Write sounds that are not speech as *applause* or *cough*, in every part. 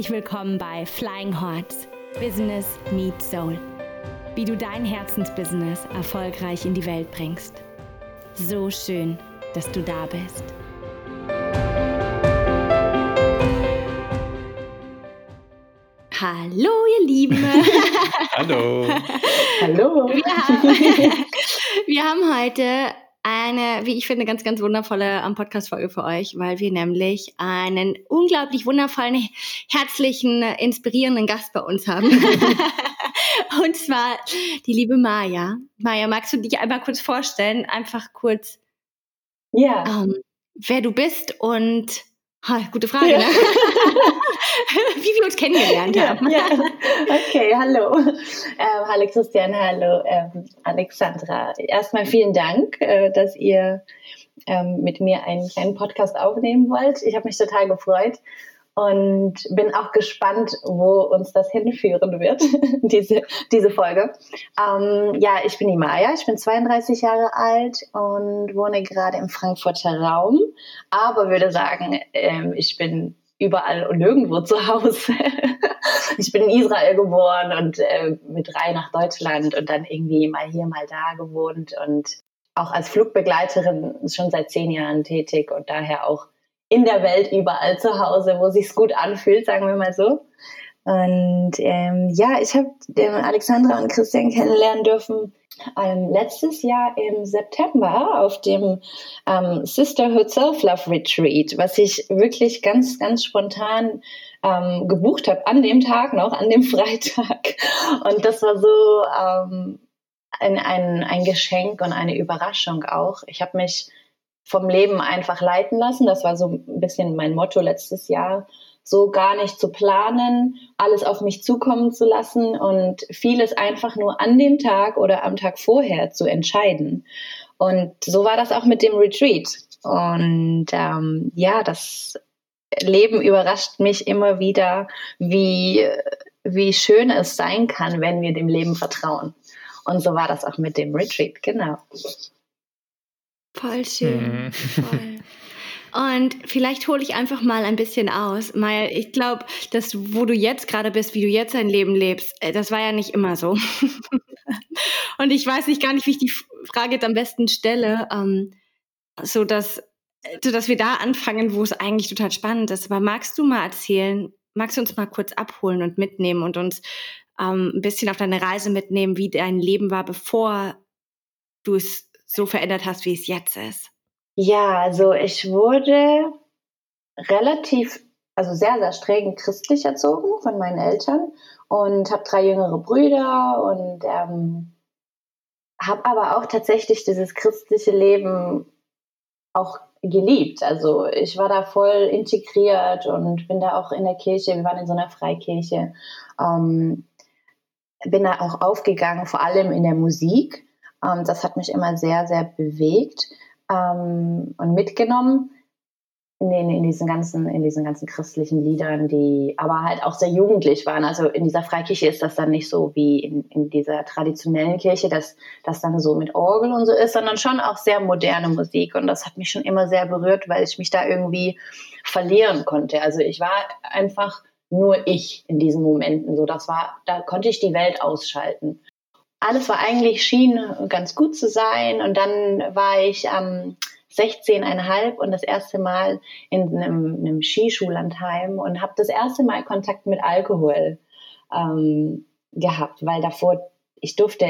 Herzlich willkommen bei Flying Hearts Business Meets Soul. Wie du dein Herzensbusiness erfolgreich in die Welt bringst. So schön, dass du da bist. Hallo, ihr Lieben. *laughs* Hallo. Hallo. Wir haben, wir haben heute eine, wie ich finde, ganz, ganz wundervolle ähm, Podcast-Folge für euch, weil wir nämlich einen unglaublich wundervollen, herzlichen, inspirierenden Gast bei uns haben. *laughs* Und zwar die liebe Maja. Maja, magst du dich einmal kurz vorstellen? Einfach kurz, Ja. ähm, wer du bist und, ha, gute Frage, Ja. ne? *laughs* *laughs* wie wir uns kennengelernt haben. ja. Okay, hallo. Ähm, hallo Christian, hallo ähm, Alexandra. Erstmal vielen Dank, äh, dass ihr ähm, mit mir einen kleinen Podcast aufnehmen wollt. Ich habe mich total gefreut und bin auch gespannt, wo uns das hinführen wird, *laughs* diese, diese Folge. Ähm, ja, ich bin die Maja, ich bin 32 Jahre alt und wohne gerade im Frankfurter Raum, aber würde sagen, ähm, ich bin überall und nirgendwo zu Hause. *laughs* ich bin in Israel geboren und äh, mit drei nach Deutschland und dann irgendwie mal hier, mal da gewohnt und auch als Flugbegleiterin schon seit zehn Jahren tätig und daher auch in der Welt überall zu Hause, wo sich's gut anfühlt, sagen wir mal so. Und ähm, ja, ich habe Alexandra und Christian kennenlernen dürfen ähm, letztes Jahr im September auf dem ähm, Sisterhood Self-Love Retreat, was ich wirklich ganz, ganz spontan ähm, gebucht habe, an dem Tag noch, an dem *laughs* Freitag. Und das war so ähm, ein, ein, ein Geschenk und eine Überraschung auch. Ich habe mich vom Leben einfach leiten lassen. Das war so ein bisschen mein Motto letztes Jahr so gar nicht zu planen, alles auf mich zukommen zu lassen und vieles einfach nur an dem Tag oder am Tag vorher zu entscheiden. Und so war das auch mit dem Retreat. Und ähm, ja, das Leben überrascht mich immer wieder, wie, wie schön es sein kann, wenn wir dem Leben vertrauen. Und so war das auch mit dem Retreat, genau. Voll schön. Mhm. Voll. Und vielleicht hole ich einfach mal ein bisschen aus. Maya, ich glaube, dass wo du jetzt gerade bist, wie du jetzt dein Leben lebst, äh, das war ja nicht immer so. *laughs* Und ich weiß nicht gar nicht, wie ich die Frage jetzt am besten stelle, ähm, so dass, so dass wir da anfangen, wo es eigentlich total spannend ist. Aber magst du mal erzählen, magst du uns mal kurz abholen und mitnehmen und uns ähm, ein bisschen auf deine Reise mitnehmen, wie dein Leben war, bevor du es so verändert hast, wie es jetzt ist? Ja, also ich wurde relativ, also sehr, sehr streng christlich erzogen von meinen Eltern und habe drei jüngere Brüder und ähm, habe aber auch tatsächlich dieses christliche Leben auch geliebt. Also ich war da voll integriert und bin da auch in der Kirche, wir waren in so einer Freikirche, ähm, bin da auch aufgegangen, vor allem in der Musik. Ähm, das hat mich immer sehr, sehr bewegt ähm, und mitgenommen in, in, diesen ganzen, in diesen ganzen christlichen Liedern, die aber halt auch sehr jugendlich waren. Also in dieser Freikirche ist das dann nicht so wie in, in dieser traditionellen Kirche, dass das dann so mit Orgel und so ist, sondern schon auch sehr moderne Musik. Und das hat mich schon immer sehr berührt, weil ich mich da irgendwie verlieren konnte. Also ich war einfach nur ich in diesen Momenten. So, das war, da konnte ich die Welt ausschalten alles war eigentlich schien ganz gut zu sein. Und dann war ich ähm, 16,5 und das erste Mal in einem, einem Skischullandheim und habe das erste Mal Kontakt mit Alkohol ähm, gehabt, weil davor ich durfte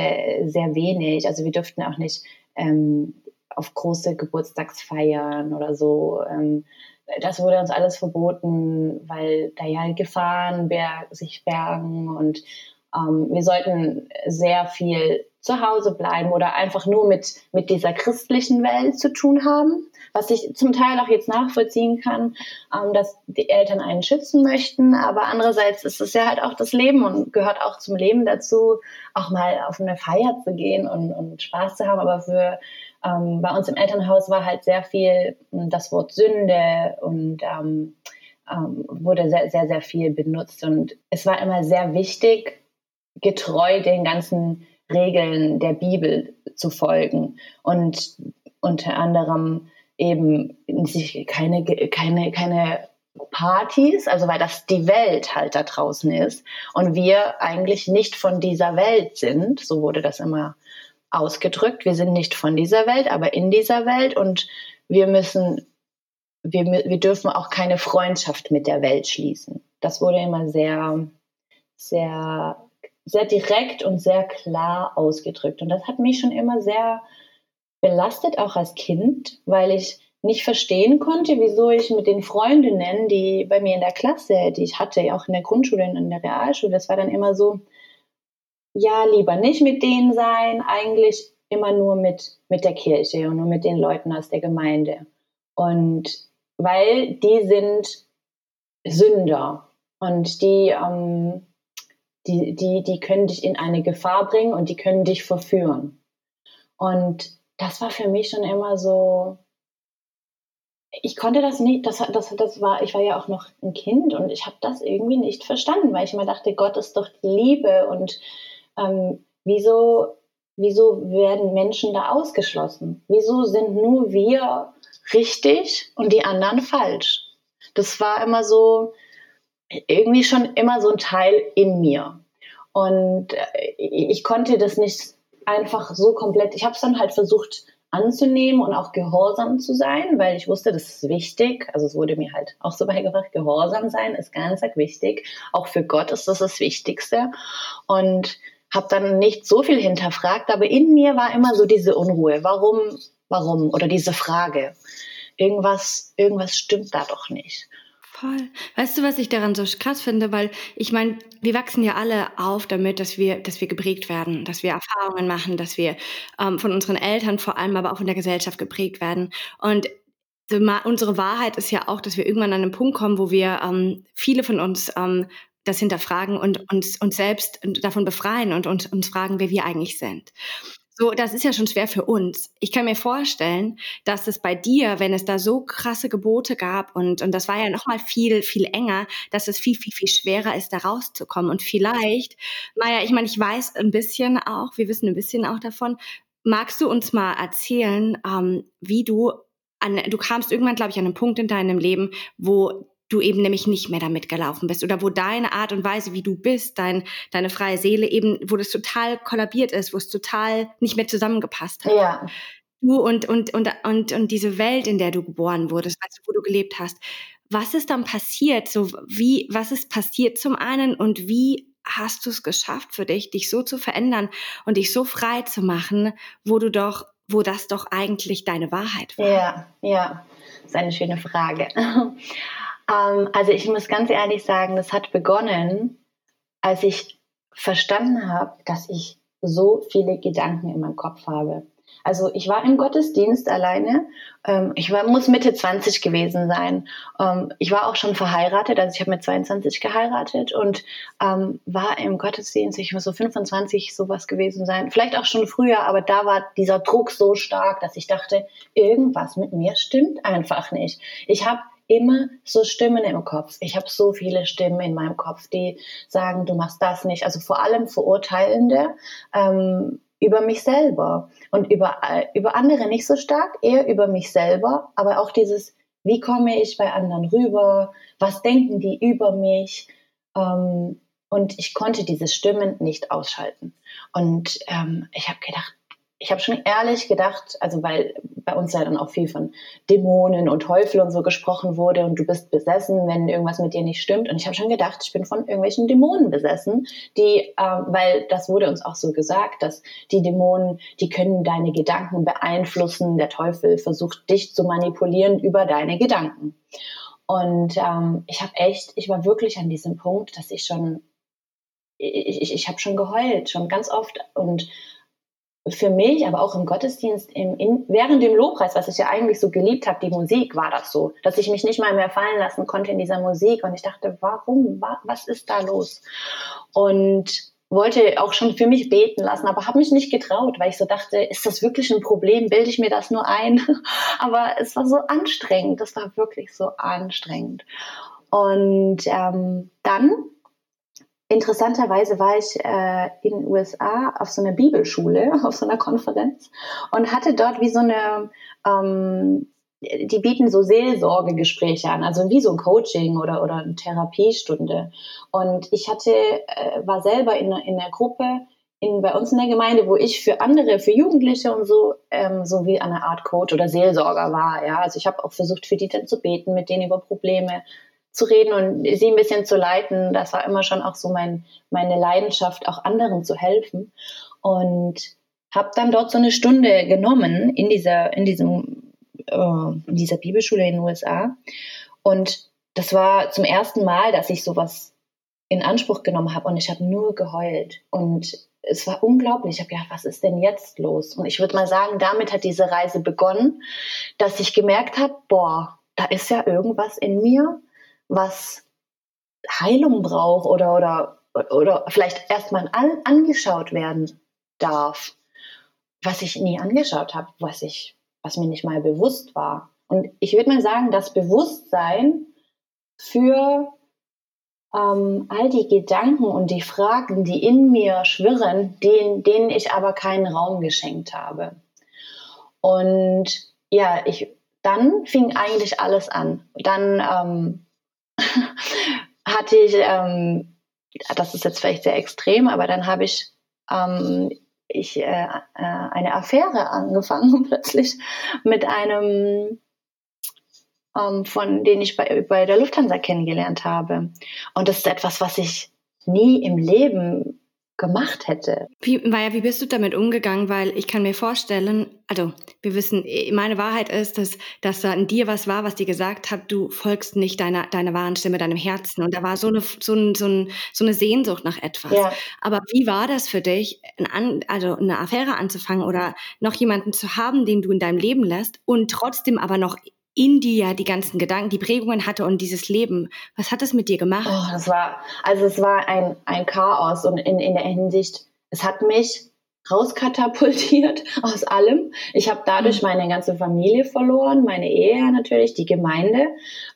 sehr wenig, also wir durften auch nicht ähm, auf große Geburtstagsfeiern oder so. Ähm, das wurde uns alles verboten, weil da ja Gefahren sich bergen und ähm, wir sollten sehr viel zu Hause bleiben oder einfach nur mit, mit dieser christlichen Welt zu tun haben, was ich zum Teil auch jetzt nachvollziehen kann, ähm, dass die Eltern einen schützen möchten, aber andererseits ist es ja halt auch das Leben und gehört auch zum Leben dazu, auch mal auf eine Feier zu gehen und, und Spaß zu haben, aber für ähm, bei uns im Elternhaus war halt sehr viel das Wort Sünde und ähm, ähm, wurde sehr, sehr, sehr viel benutzt. Und es war immer sehr wichtig, getreu den ganzen Regeln der Bibel zu folgen und unter anderem eben sich keine, keine, keine Partys, also weil das die Welt halt da draußen ist und wir eigentlich nicht von dieser Welt sind, so wurde das immer ausgedrückt. Wir sind nicht von dieser Welt, aber in dieser Welt und wir müssen, wir, wir dürfen auch keine Freundschaft mit der Welt schließen. Das wurde immer sehr, sehr, sehr direkt und sehr klar ausgedrückt. Und das hat mich schon immer sehr belastet, auch als Kind, weil ich nicht verstehen konnte, wieso ich mit den Freundinnen, die bei mir in der Klasse, die ich hatte, auch in der Grundschule und in der Realschule, das war dann immer so, ja, lieber nicht mit denen sein, eigentlich immer nur mit, mit der Kirche und nur mit den Leuten aus der Gemeinde. Und weil die sind Sünder und die, ähm, die, die, die können dich in eine Gefahr bringen und die können dich verführen. Und das war für mich schon immer so, ich konnte das nicht, das, das, das war, ich war ja auch noch ein Kind und ich habe das irgendwie nicht verstanden, weil ich immer dachte, Gott ist doch die Liebe und ähm, wieso, wieso werden Menschen da ausgeschlossen? Wieso sind nur wir richtig und die anderen falsch? Das war immer so, irgendwie schon immer so ein Teil in mir. Und äh, ich konnte das nicht einfach so komplett, ich habe es dann halt versucht anzunehmen und auch gehorsam zu sein, weil ich wusste, das ist wichtig. Also es wurde mir halt auch so beigebracht, gehorsam sein ist ganz wichtig. Auch für Gott ist das das Wichtigste. Und habe dann nicht so viel hinterfragt, aber in mir war immer so diese Unruhe. Warum, warum? Oder diese Frage. Irgendwas, irgendwas stimmt da doch nicht. Voll. Weißt du, was ich daran so krass finde? Weil ich meine, wir wachsen ja alle auf damit, dass wir, dass wir geprägt werden, dass wir Erfahrungen machen, dass wir ähm, von unseren Eltern vor allem, aber auch von der Gesellschaft geprägt werden. Und unsere Wahrheit ist ja auch, dass wir irgendwann an einen Punkt kommen, wo wir ähm, viele von uns ähm, das hinterfragen und uns, uns selbst davon befreien und uns, uns fragen, wer wir eigentlich sind. So, das ist ja schon schwer für uns. Ich kann mir vorstellen, dass es bei dir, wenn es da so krasse Gebote gab und, und das war ja noch mal viel, viel enger, dass es viel, viel, viel schwerer ist, da rauszukommen. Und vielleicht, naja, ich meine, ich weiß ein bisschen auch, wir wissen ein bisschen auch davon. Magst du uns mal erzählen, ähm, wie du an, du kamst irgendwann, glaube ich, an einen Punkt in deinem Leben, wo du eben nämlich nicht mehr damit gelaufen bist oder wo deine Art und Weise, wie du bist, dein, deine freie Seele eben, wo das total kollabiert ist, wo es total nicht mehr zusammengepasst hat. Ja. Du und, und, und, und, und diese Welt, in der du geboren wurdest, also wo du gelebt hast. Was ist dann passiert? So wie, was ist passiert zum einen und wie hast du es geschafft für dich, dich so zu verändern und dich so frei zu machen, wo du doch, wo das doch eigentlich deine Wahrheit war? Ja, ja, das ist eine schöne Frage. Ähm, also ich muss ganz ehrlich sagen, das hat begonnen, als ich verstanden habe, dass ich so viele Gedanken in meinem Kopf habe. Also ich war im Gottesdienst alleine. Ähm, ich war, muss Mitte 20 gewesen sein. Ähm, ich war auch schon verheiratet, also ich habe mit 22 geheiratet und war im Gottesdienst, ich muss so 25 sowas gewesen sein, vielleicht auch schon früher, aber da war dieser Druck so stark, dass ich dachte, irgendwas mit mir stimmt einfach nicht. Ich habe immer so Stimmen im Kopf. Ich habe so viele Stimmen in meinem Kopf, die sagen, du machst das nicht. Also vor allem verurteilende ähm, über mich selber und über, äh, über andere nicht so stark, eher über mich selber, aber auch dieses, wie komme ich bei anderen rüber, was denken die über mich. Ähm, und ich konnte diese Stimmen nicht ausschalten. Und ähm, ich habe gedacht, ich habe schon ehrlich gedacht, also weil bei uns ja dann auch viel von Dämonen und Teufel und so gesprochen wurde und du bist besessen, wenn irgendwas mit dir nicht stimmt. Und ich habe schon gedacht, ich bin von irgendwelchen Dämonen besessen, die, ähm, weil das wurde uns auch so gesagt, dass die Dämonen, die können deine Gedanken beeinflussen. Der Teufel versucht dich zu manipulieren über deine Gedanken. Und ähm, ich habe echt, ich war wirklich an diesem Punkt, dass ich schon, ich, ich, ich habe schon geheult, schon ganz oft und für mich, aber auch im Gottesdienst, im, in, während dem Lobpreis, was ich ja eigentlich so geliebt habe, die Musik, war das so, dass ich mich nicht mal mehr fallen lassen konnte in dieser Musik. Und ich dachte, warum, was ist da los? Und wollte auch schon für mich beten lassen, aber habe mich nicht getraut, weil ich so dachte, ist das wirklich ein Problem? Bilde ich mir das nur ein? *laughs* aber es war so anstrengend, das war wirklich so anstrengend. Und ähm, dann interessanterweise war ich äh, in den USA auf so einer Bibelschule, *laughs* auf so einer Konferenz und hatte dort wie so eine, ähm, die bieten so Seelsorgegespräche an, also wie so ein Coaching oder, oder eine Therapiestunde. Und ich hatte, äh, war selber in, in der Gruppe in, bei uns in der Gemeinde, wo ich für andere, für Jugendliche und so, ähm, so wie eine Art Coach oder Seelsorger war. Ja, also ich habe auch versucht, für die dann zu beten, mit denen über Probleme zu reden und sie ein bisschen zu leiten. Das war immer schon auch so mein, meine Leidenschaft, auch anderen zu helfen. Und habe dann dort so eine Stunde genommen in dieser, in diesem, äh, in dieser Bibelschule in den USA. Und das war zum ersten Mal, dass ich sowas in Anspruch genommen habe und ich habe nur geheult. Und es war unglaublich. Ich habe gedacht, was ist denn jetzt los? Und ich würde mal sagen, damit hat diese Reise begonnen, dass ich gemerkt habe, boah, da ist ja irgendwas in mir, was Heilung braucht oder, oder, oder vielleicht erstmal an, angeschaut werden darf, was ich nie angeschaut habe, was was mir nicht mal bewusst war. Und ich würde mal sagen, das Bewusstsein für ähm, all die Gedanken und die Fragen, die in mir schwirren, denen, denen ich aber keinen Raum geschenkt habe. Und ja, ich, dann fing eigentlich alles an. Dann ähm, *laughs* hatte ich, ähm, das ist jetzt vielleicht sehr extrem, aber dann habe ich, ähm, ich äh, äh, eine Affäre angefangen *laughs* plötzlich mit einem ähm, von denen ich bei, bei der Lufthansa kennengelernt habe. Und das ist etwas, was ich nie im Leben gemacht hätte. Wie, Maja, wie bist du damit umgegangen? Weil ich kann mir vorstellen, also wir wissen, meine Wahrheit ist, dass, dass da in dir was war, was dir gesagt hat, du folgst nicht deiner, deiner wahren Stimme, deinem Herzen. Und da war so eine, so, ein, so, ein, so eine Sehnsucht nach etwas. Ja. Aber wie war das für dich, ein, also eine Affäre anzufangen oder noch jemanden zu haben, den du in deinem Leben lässt und trotzdem aber noch in dir die ganzen Gedanken, die Prägungen hatte und dieses Leben. Was hat das mit dir gemacht? Oh, das war, also es war ein, ein Chaos und in, in der Hinsicht, es hat mich rauskatapultiert *laughs* aus allem. Ich habe dadurch mhm. meine ganze Familie verloren, meine Ehe natürlich, die Gemeinde.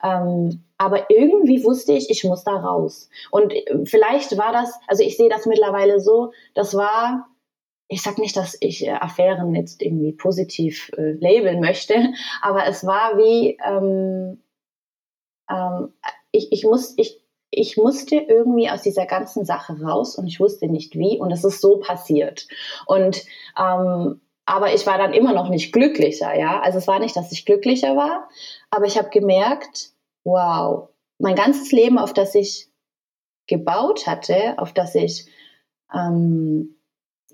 Ähm, aber irgendwie wusste ich, ich muss da raus. Und vielleicht war das, also ich sehe das mittlerweile so, das war ich sage nicht, dass ich äh, Affären jetzt irgendwie positiv äh, labeln möchte, *laughs* aber es war wie, ähm, ähm, ich, ich, muss, ich, ich musste irgendwie aus dieser ganzen Sache raus und ich wusste nicht wie und es ist so passiert. Und ähm, aber ich war dann immer noch nicht glücklicher, ja. Also es war nicht, dass ich glücklicher war, aber ich habe gemerkt, wow, mein ganzes Leben, auf das ich gebaut hatte, auf das ich ähm,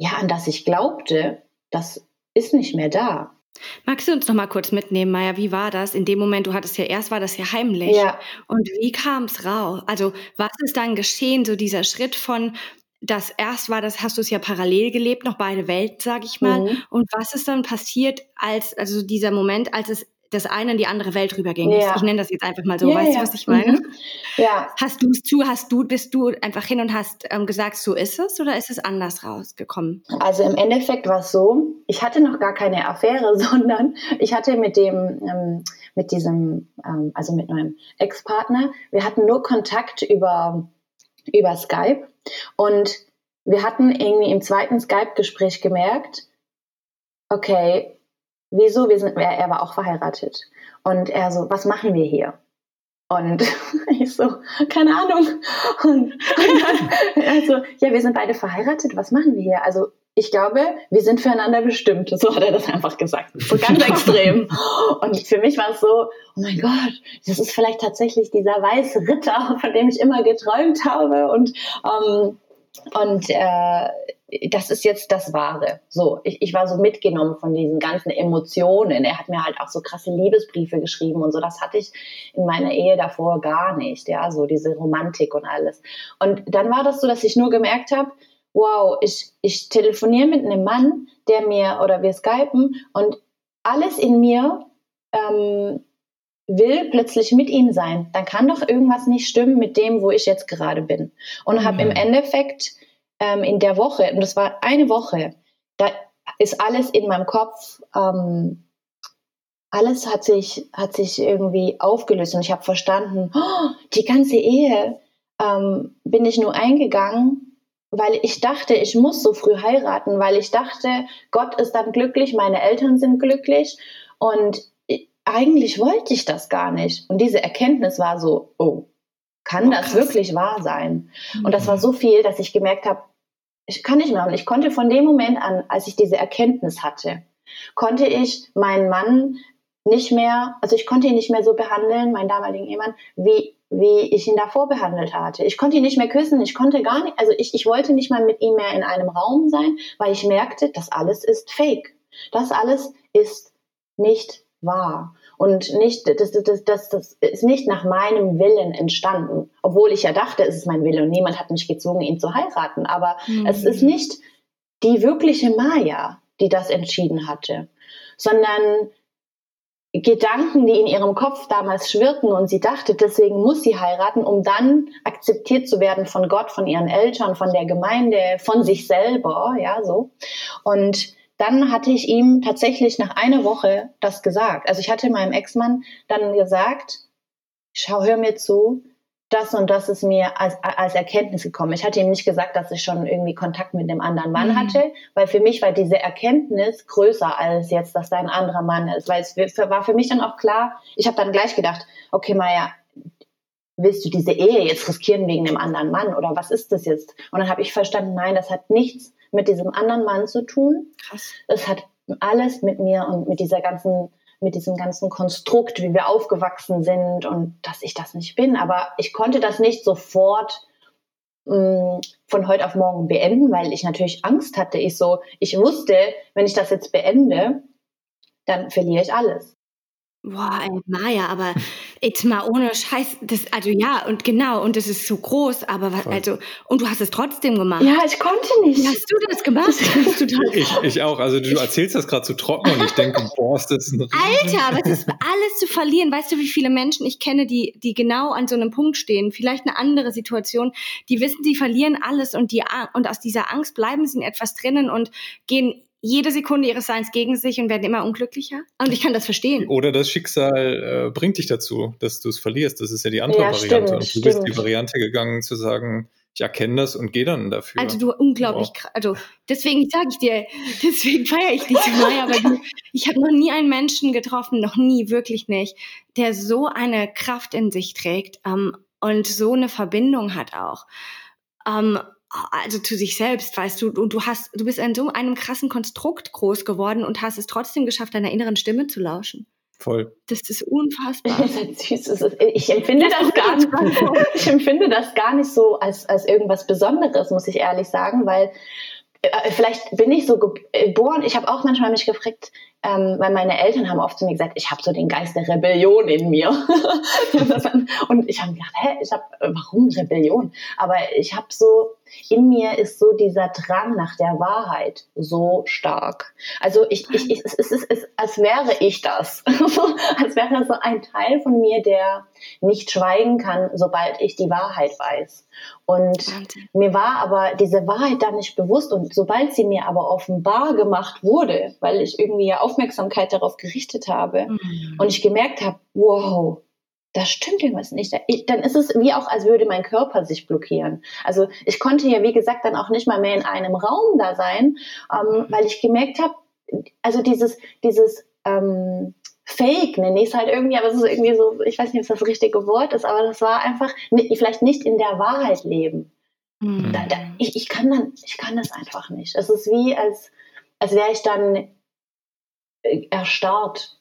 ja, an das ich glaubte, das ist nicht mehr da. Magst du uns noch mal kurz mitnehmen, Maya? Wie war das in dem Moment? Du hattest ja erst war das ja heimlich. Ja. Und wie kam es raus? Also was ist dann geschehen? So dieser Schritt von das erst war, das hast du es ja parallel gelebt, noch beide Welten, sage ich mal. Mhm. Und was ist dann passiert, als also dieser Moment, als es das eine in die andere Welt rüberging. Ja. Ich nenne das jetzt einfach mal so. Ja, weißt ja. du, was ich meine? Mhm. Ja. Hast du es zu, hast du, bist du einfach hin und hast ähm, gesagt, so ist es oder ist es anders rausgekommen? Also im Endeffekt war es so, ich hatte noch gar keine Affäre, *laughs* sondern ich hatte mit dem, ähm, mit diesem, ähm, also mit meinem Ex-Partner, wir hatten nur Kontakt über, über Skype und wir hatten irgendwie im zweiten Skype-Gespräch gemerkt, okay, wieso, wir sind, er, er war auch verheiratet. Und er so, was machen wir hier? Und *laughs* ich so, keine Ahnung. Und, und dann, *laughs* also, ja, wir sind beide verheiratet, was machen wir hier? Also, ich glaube, wir sind füreinander bestimmt. So hat er das einfach gesagt. So ganz *laughs* extrem. Und für mich war es so, oh mein Gott, das ist vielleicht tatsächlich dieser weiße Ritter, von dem ich immer geträumt habe. Und, ähm, und äh, das ist jetzt das Wahre. So, ich, ich war so mitgenommen von diesen ganzen Emotionen. Er hat mir halt auch so krasse Liebesbriefe geschrieben und so. Das hatte ich in meiner Ehe davor gar nicht. Ja, so diese Romantik und alles. Und dann war das so, dass ich nur gemerkt habe, wow, ich, ich telefoniere mit einem Mann, der mir, oder wir skypen und alles in mir ähm, will plötzlich mit ihm sein. Dann kann doch irgendwas nicht stimmen mit dem, wo ich jetzt gerade bin. Und mhm. habe im Endeffekt ähm, in der Woche, und das war eine Woche, da ist alles in meinem Kopf, ähm, alles hat sich, hat sich irgendwie aufgelöst und ich habe verstanden, oh, die ganze Ehe ähm, bin ich nur eingegangen, weil ich dachte, ich muss so früh heiraten, weil ich dachte, Gott ist dann glücklich, meine Eltern sind glücklich und eigentlich wollte ich das gar nicht. Und diese Erkenntnis war so, oh, kann oh, das wirklich wahr sein? Mhm. Und das war mhm. so viel, dass ich gemerkt habe, ich kann nicht mehr. Und ich konnte von dem Moment an, als ich diese Erkenntnis hatte, konnte ich meinen Mann nicht mehr, also ich konnte ihn nicht mehr so behandeln, meinen damaligen Ehemann, wie, wie ich ihn davor behandelt hatte. Ich konnte ihn nicht mehr küssen, ich konnte gar nicht, also ich, ich wollte nicht mal mit ihm mehr in einem Raum sein, weil ich merkte, das alles ist fake. Das alles ist nicht wahr. Und nicht, das, das, das, das ist nicht nach meinem Willen entstanden. Obwohl ich ja dachte, es ist mein Wille und niemand hat mich gezwungen, ihn zu heiraten. Aber mhm. es ist nicht die wirkliche Maya, die das entschieden hatte, sondern Gedanken, die in ihrem Kopf damals schwirrten und sie dachte, deswegen muss sie heiraten, um dann akzeptiert zu werden von Gott, von ihren Eltern, von der Gemeinde, von sich selber, ja, so. Und dann hatte ich ihm tatsächlich nach einer Woche das gesagt. Also ich hatte meinem Ex-Mann dann gesagt, schau, hör mir zu, das und das ist mir als, als Erkenntnis gekommen. Ich hatte ihm nicht gesagt, dass ich schon irgendwie Kontakt mit dem anderen Mann mhm. hatte, weil für mich war diese Erkenntnis größer als jetzt, dass da ein anderer Mann ist. Weil es war für mich dann auch klar, ich habe dann gleich gedacht, okay, Maja, willst du diese Ehe jetzt riskieren wegen dem anderen Mann oder was ist das jetzt? Und dann habe ich verstanden, nein, das hat nichts mit diesem anderen Mann zu tun. Krass. Es hat alles mit mir und mit dieser ganzen mit diesem ganzen Konstrukt, wie wir aufgewachsen sind und dass ich das nicht bin. Aber ich konnte das nicht sofort mh, mm, von heute auf morgen beenden, weil ich natürlich Angst hatte. Ich so, ich wusste, wenn ich das jetzt beende, dann verliere ich alles. Boah, ey, Maja, aber jetzt mal ohne Scheiß, das, also ja, und genau, und das ist so groß, aber was, also, und du hast es trotzdem gemacht. Ja, ich konnte nicht. Wie hast du das gemacht? Das *laughs* ich, ich auch, also du erzählst das gerade zu so trocken und ich denke, *laughs* boah, ist das ein Alter, aber das ist alles zu verlieren. Weißt du, wie viele Menschen ich kenne, die, die genau an so einem Punkt stehen, vielleicht eine andere Situation, die wissen, sie verlieren alles und die, und aus dieser Angst bleiben sie in etwas drinnen und gehen jede Sekunde ihres Seins gegen sich und werden immer unglücklicher. Und ich kann das verstehen. Oder das Schicksal äh, bringt dich dazu, dass du es verlierst. Das ist ja die andere ja, Variante. Stimmt, und du stimmt. bist die Variante gegangen zu sagen, ich erkenne das und gehe dann dafür. Also du unglaublich, wow. also deswegen sage ich dir, *laughs* deswegen feiere ich dich so Maya, weil du, ich habe noch nie einen Menschen getroffen, noch nie, wirklich nicht, der so eine Kraft in sich trägt ähm, und so eine Verbindung hat auch. Ähm, also zu sich selbst, weißt du, und du hast, du bist in so einem krassen Konstrukt groß geworden und hast es trotzdem geschafft, deiner inneren Stimme zu lauschen. Voll. Das ist unfassbar. *laughs* ich empfinde das gar nicht, *laughs* ich empfinde das gar nicht so als, als irgendwas Besonderes, muss ich ehrlich sagen, weil äh, vielleicht bin ich so geboren. Ich habe auch manchmal mich gefragt, ähm, weil meine Eltern haben oft zu mir gesagt, ich habe so den Geist der Rebellion in mir. *laughs* und ich habe gedacht, hä, ich habe, warum Rebellion? Aber ich habe so, in mir ist so dieser Drang nach der Wahrheit so stark. Also ich, ich, ich es, ist, es ist, als wäre ich das. *laughs* als wäre das so ein Teil von mir, der nicht schweigen kann, sobald ich die Wahrheit weiß. Und mir war aber diese Wahrheit da nicht bewusst und sobald sie mir aber offenbar gemacht wurde, weil ich irgendwie ja Aufmerksamkeit darauf gerichtet habe mhm. und ich gemerkt habe, wow, da stimmt irgendwas nicht. Dann ist es wie auch, als würde mein Körper sich blockieren. Also ich konnte ja, wie gesagt, dann auch nicht mal mehr in einem Raum da sein, ähm, weil ich gemerkt habe, also dieses, dieses ähm, Fake nenne ich es halt irgendwie, aber es ist irgendwie so, ich weiß nicht, ob das das richtige Wort ist, aber das war einfach vielleicht nicht in der Wahrheit leben. Mhm. Da, da, ich, ich, kann dann, ich kann das einfach nicht. Es ist wie, als, als wäre ich dann äh, erstarrt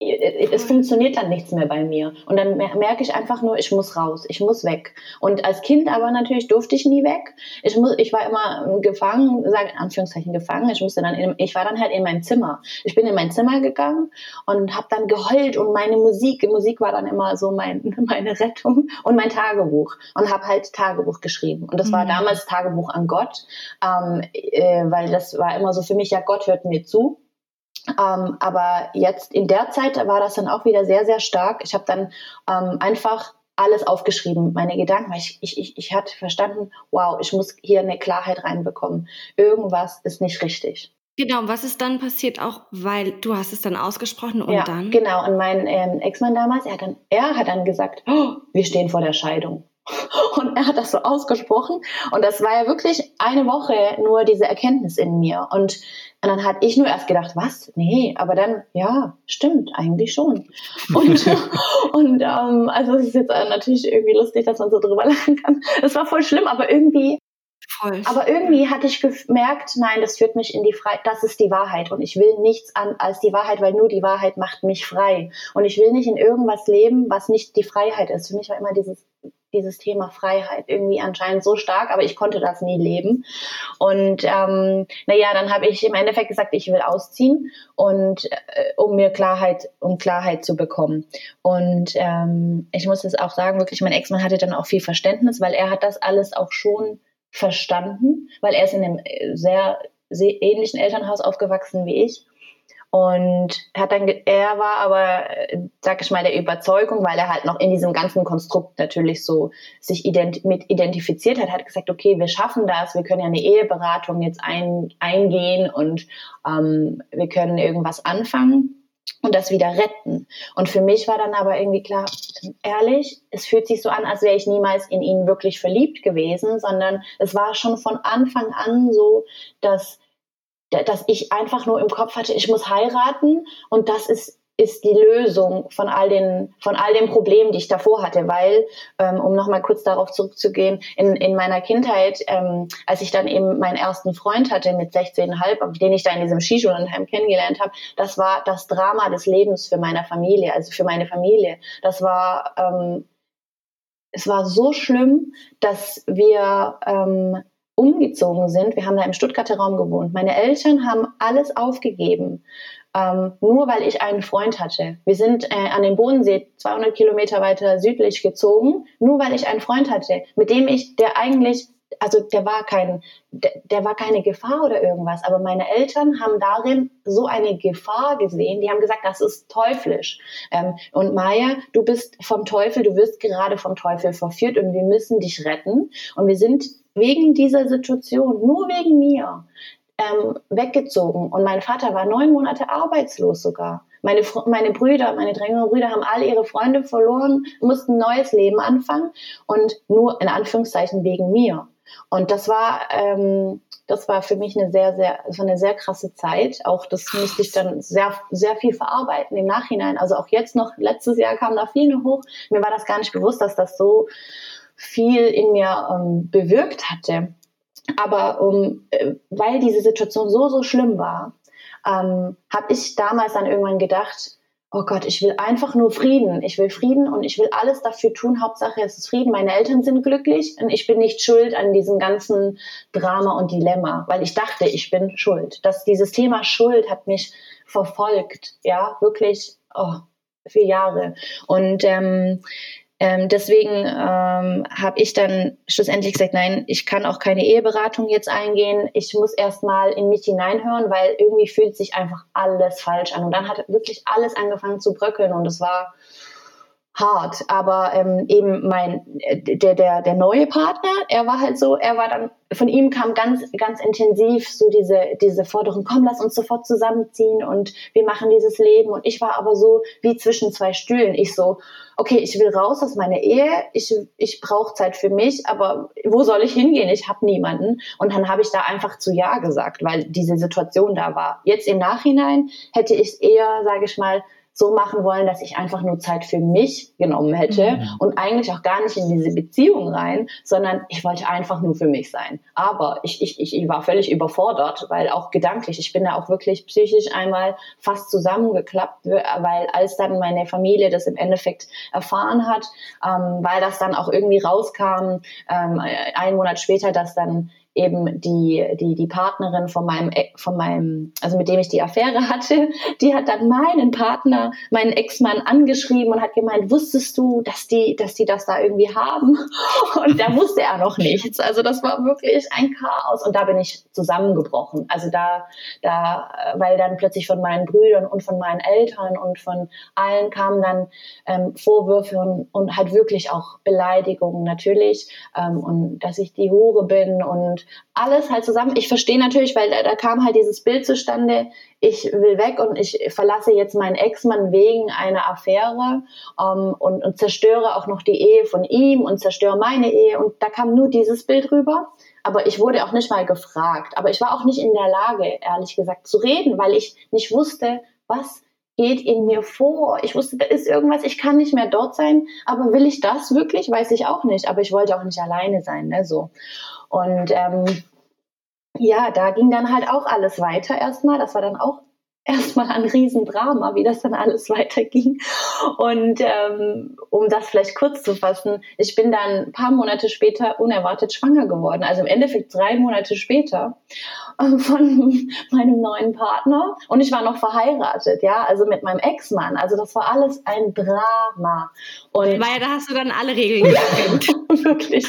es funktioniert dann nichts mehr bei mir. Und dann merke ich einfach nur, ich muss raus, ich muss weg. Und als Kind aber natürlich durfte ich nie weg. Ich, muss, ich war immer gefangen, sage in Anführungszeichen gefangen. Ich, musste dann in, ich war dann halt in meinem Zimmer. Ich bin in mein Zimmer gegangen und habe dann geheult und meine Musik, Musik war dann immer so mein, *laughs* meine Rettung und mein Tagebuch. Und habe halt Tagebuch geschrieben. Und das war mhm. damals Tagebuch an Gott, ähm, äh, weil das war immer so für mich, ja, Gott hört mir zu. Ähm, aber jetzt in der Zeit war das dann auch wieder sehr, sehr stark. Ich habe dann ähm, einfach alles aufgeschrieben, meine Gedanken, weil ich, ich, ich, ich hatte verstanden, wow, ich muss hier eine Klarheit reinbekommen. Irgendwas ist nicht richtig. Genau, was ist dann passiert, auch weil du hast es dann ausgesprochen und ja, dann? Genau, und mein ähm, Ex-Mann damals, er hat, dann, er hat dann gesagt, oh, wir stehen vor der Scheidung. Und er hat das so ausgesprochen. Und das war ja wirklich eine Woche nur diese Erkenntnis in mir. Und, und dann hatte ich nur erst gedacht, was? Nee, aber dann, ja, stimmt, eigentlich schon. Und, *laughs* und ähm, also es ist jetzt natürlich irgendwie lustig, dass man so drüber *laughs* lachen kann. Es war voll schlimm, aber irgendwie Voll. Aber irgendwie hatte ich gemerkt, nein, das führt mich in die Freiheit, das ist die Wahrheit und ich will nichts an als die Wahrheit, weil nur die Wahrheit macht mich frei. Und ich will nicht in irgendwas leben, was nicht die Freiheit ist. Für mich war immer dieses dieses Thema Freiheit irgendwie anscheinend so stark, aber ich konnte das nie leben. Und ähm, naja, dann habe ich im Endeffekt gesagt, ich will ausziehen und äh, um mir Klarheit, um Klarheit zu bekommen. Und ähm, ich muss es auch sagen, wirklich, mein Ex-Mann hatte dann auch viel Verständnis, weil er hat das alles auch schon verstanden, weil er ist in einem äh, sehr, sehr ähnlichen Elternhaus aufgewachsen wie ich. Und hat dann, er war aber, sag ich mal, der Überzeugung, weil er halt noch in diesem ganzen Konstrukt natürlich so sich ident mit identifiziert hat, hat gesagt, okay, wir schaffen das, wir können ja eine Eheberatung jetzt ein, eingehen und ähm, wir können irgendwas anfangen und das wieder retten. Und für mich war dann aber irgendwie klar, ehrlich, es fühlt sich so an, als wäre ich niemals in ihn wirklich verliebt gewesen, sondern es war schon von Anfang an so, dass, dass ich einfach nur im Kopf hatte, ich muss heiraten und das ist ist die Lösung von all den, von all den Problemen, die ich davor hatte, weil, ähm, um nochmal kurz darauf zurückzugehen, in, in meiner Kindheit, ähm, als ich dann eben meinen ersten Freund hatte mit 16,5, den ich da in diesem Skischulenheim kennengelernt habe, das war das Drama des Lebens für meine Familie, also für meine Familie. Das war, ähm, es war so schlimm, dass wir ähm, umgezogen sind. Wir haben da im Stuttgarter Raum gewohnt. Meine Eltern haben alles aufgegeben ähm, nur weil ich einen Freund hatte. Wir sind äh, an den Bodensee 200 Kilometer weiter südlich gezogen, nur weil ich einen Freund hatte, mit dem ich, der eigentlich, also der war kein, der, der war keine Gefahr oder irgendwas, aber meine Eltern haben darin so eine Gefahr gesehen. Die haben gesagt, das ist teuflisch. Ähm, und Maya, du bist vom Teufel, du wirst gerade vom Teufel verführt und wir müssen dich retten. Und wir sind wegen dieser Situation, nur wegen mir, ähm, weggezogen und mein Vater war neun Monate arbeitslos sogar. Meine, meine Brüder, meine drei Brüder haben alle ihre Freunde verloren, mussten ein neues Leben anfangen und nur in Anführungszeichen wegen mir. Und das war, ähm, das war für mich eine sehr, sehr, war eine sehr krasse Zeit. Auch das musste ich dann sehr, sehr viel verarbeiten im Nachhinein. Also auch jetzt noch, letztes Jahr kam da viel hoch. Mir war das gar nicht bewusst, dass das so viel in mir ähm, bewirkt hatte. Aber um, äh, weil diese Situation so, so schlimm war, ähm, habe ich damals dann irgendwann gedacht, oh Gott, ich will einfach nur Frieden. Ich will Frieden und ich will alles dafür tun. Hauptsache es ist Frieden. Meine Eltern sind glücklich und ich bin nicht schuld an diesem ganzen Drama und Dilemma, weil ich dachte, ich bin schuld. Dass dieses Thema Schuld hat mich verfolgt, ja, wirklich oh, für Jahre. Und ähm, ähm, deswegen ähm, habe ich dann schlussendlich gesagt, nein, ich kann auch keine Eheberatung jetzt eingehen. Ich muss erstmal in mich hineinhören, weil irgendwie fühlt sich einfach alles falsch an. Und dann hat wirklich alles angefangen zu bröckeln und es war hart. Aber ähm, eben mein äh, der der der neue Partner, er war halt so, er war dann von ihm kam ganz ganz intensiv so diese diese Forderung, komm, lass uns sofort zusammenziehen und wir machen dieses Leben. Und ich war aber so wie zwischen zwei Stühlen. Ich so okay, ich will raus aus meiner Ehe, ich, ich brauche Zeit für mich, aber wo soll ich hingehen? Ich habe niemanden. Und dann habe ich da einfach zu Ja gesagt, weil diese Situation da war. Jetzt im Nachhinein hätte ich eher, sage ich mal, so machen wollen, dass ich einfach nur Zeit für mich genommen hätte mhm. und eigentlich auch gar nicht in diese Beziehung rein, sondern ich wollte einfach nur für mich sein. Aber ich, ich, ich war völlig überfordert, weil auch gedanklich, ich bin da auch wirklich psychisch einmal fast zusammengeklappt, weil als dann meine Familie das im Endeffekt erfahren hat, ähm, weil das dann auch irgendwie rauskam, ähm, einen Monat später, dass dann eben die, die, die Partnerin von meinem, von meinem, also mit dem ich die Affäre *laughs* hatte, die hat dann meinen Partner, meinen Ex-Mann angeschrieben und hat gemeint, wusstest du, dass die, dass die das da irgendwie haben? *laughs* Und da wusste er noch nichts. Also das war wirklich ein Chaos und da bin ich zusammengebrochen. Also da, da, weil dann plötzlich von meinen Brüdern und von meinen Eltern und von allen kamen dann ähm, Vorwürfe und, und halt wirklich auch Beleidigungen natürlich ähm, und dass ich die Hure bin und alles halt zusammen. Ich verstehe natürlich, weil da, da, kam halt dieses Bild zustande, ich will weg und ich verlasse jetzt meinen Ex-Mann wegen einer Affäre ähm, und, und zerstöre auch noch die Ehe von ihm und zerstöre meine Ehe und da kam nur dieses Bild rüber. Aber ich wurde auch nicht mal gefragt. Aber ich war auch nicht in der Lage, ehrlich gesagt, zu reden, weil ich nicht wusste, was geht in mir vor. Ich wusste, da ist irgendwas, ich kann nicht mehr dort sein, aber will ich das wirklich? Weiß ich auch nicht. Aber ich wollte auch nicht alleine sein, ne, so. Und ähm, ja, da ging dann halt auch alles weiter erstmal. Das war dann auch erstmal ein Riesendrama, wie das dann alles *laughs* weiterging. Und ähm, um das vielleicht kurz zu fassen, ich bin dann ein paar Monate später unerwartet schwanger geworden. Also im Endeffekt drei Monate später äh, von *laughs* meinem neuen Partner. Und ich war noch verheiratet, ja, also mit meinem Ex-Mann. Also das war alles ein Drama. Und Weil da hast du dann alle Regeln *laughs* gekannt. wirklich.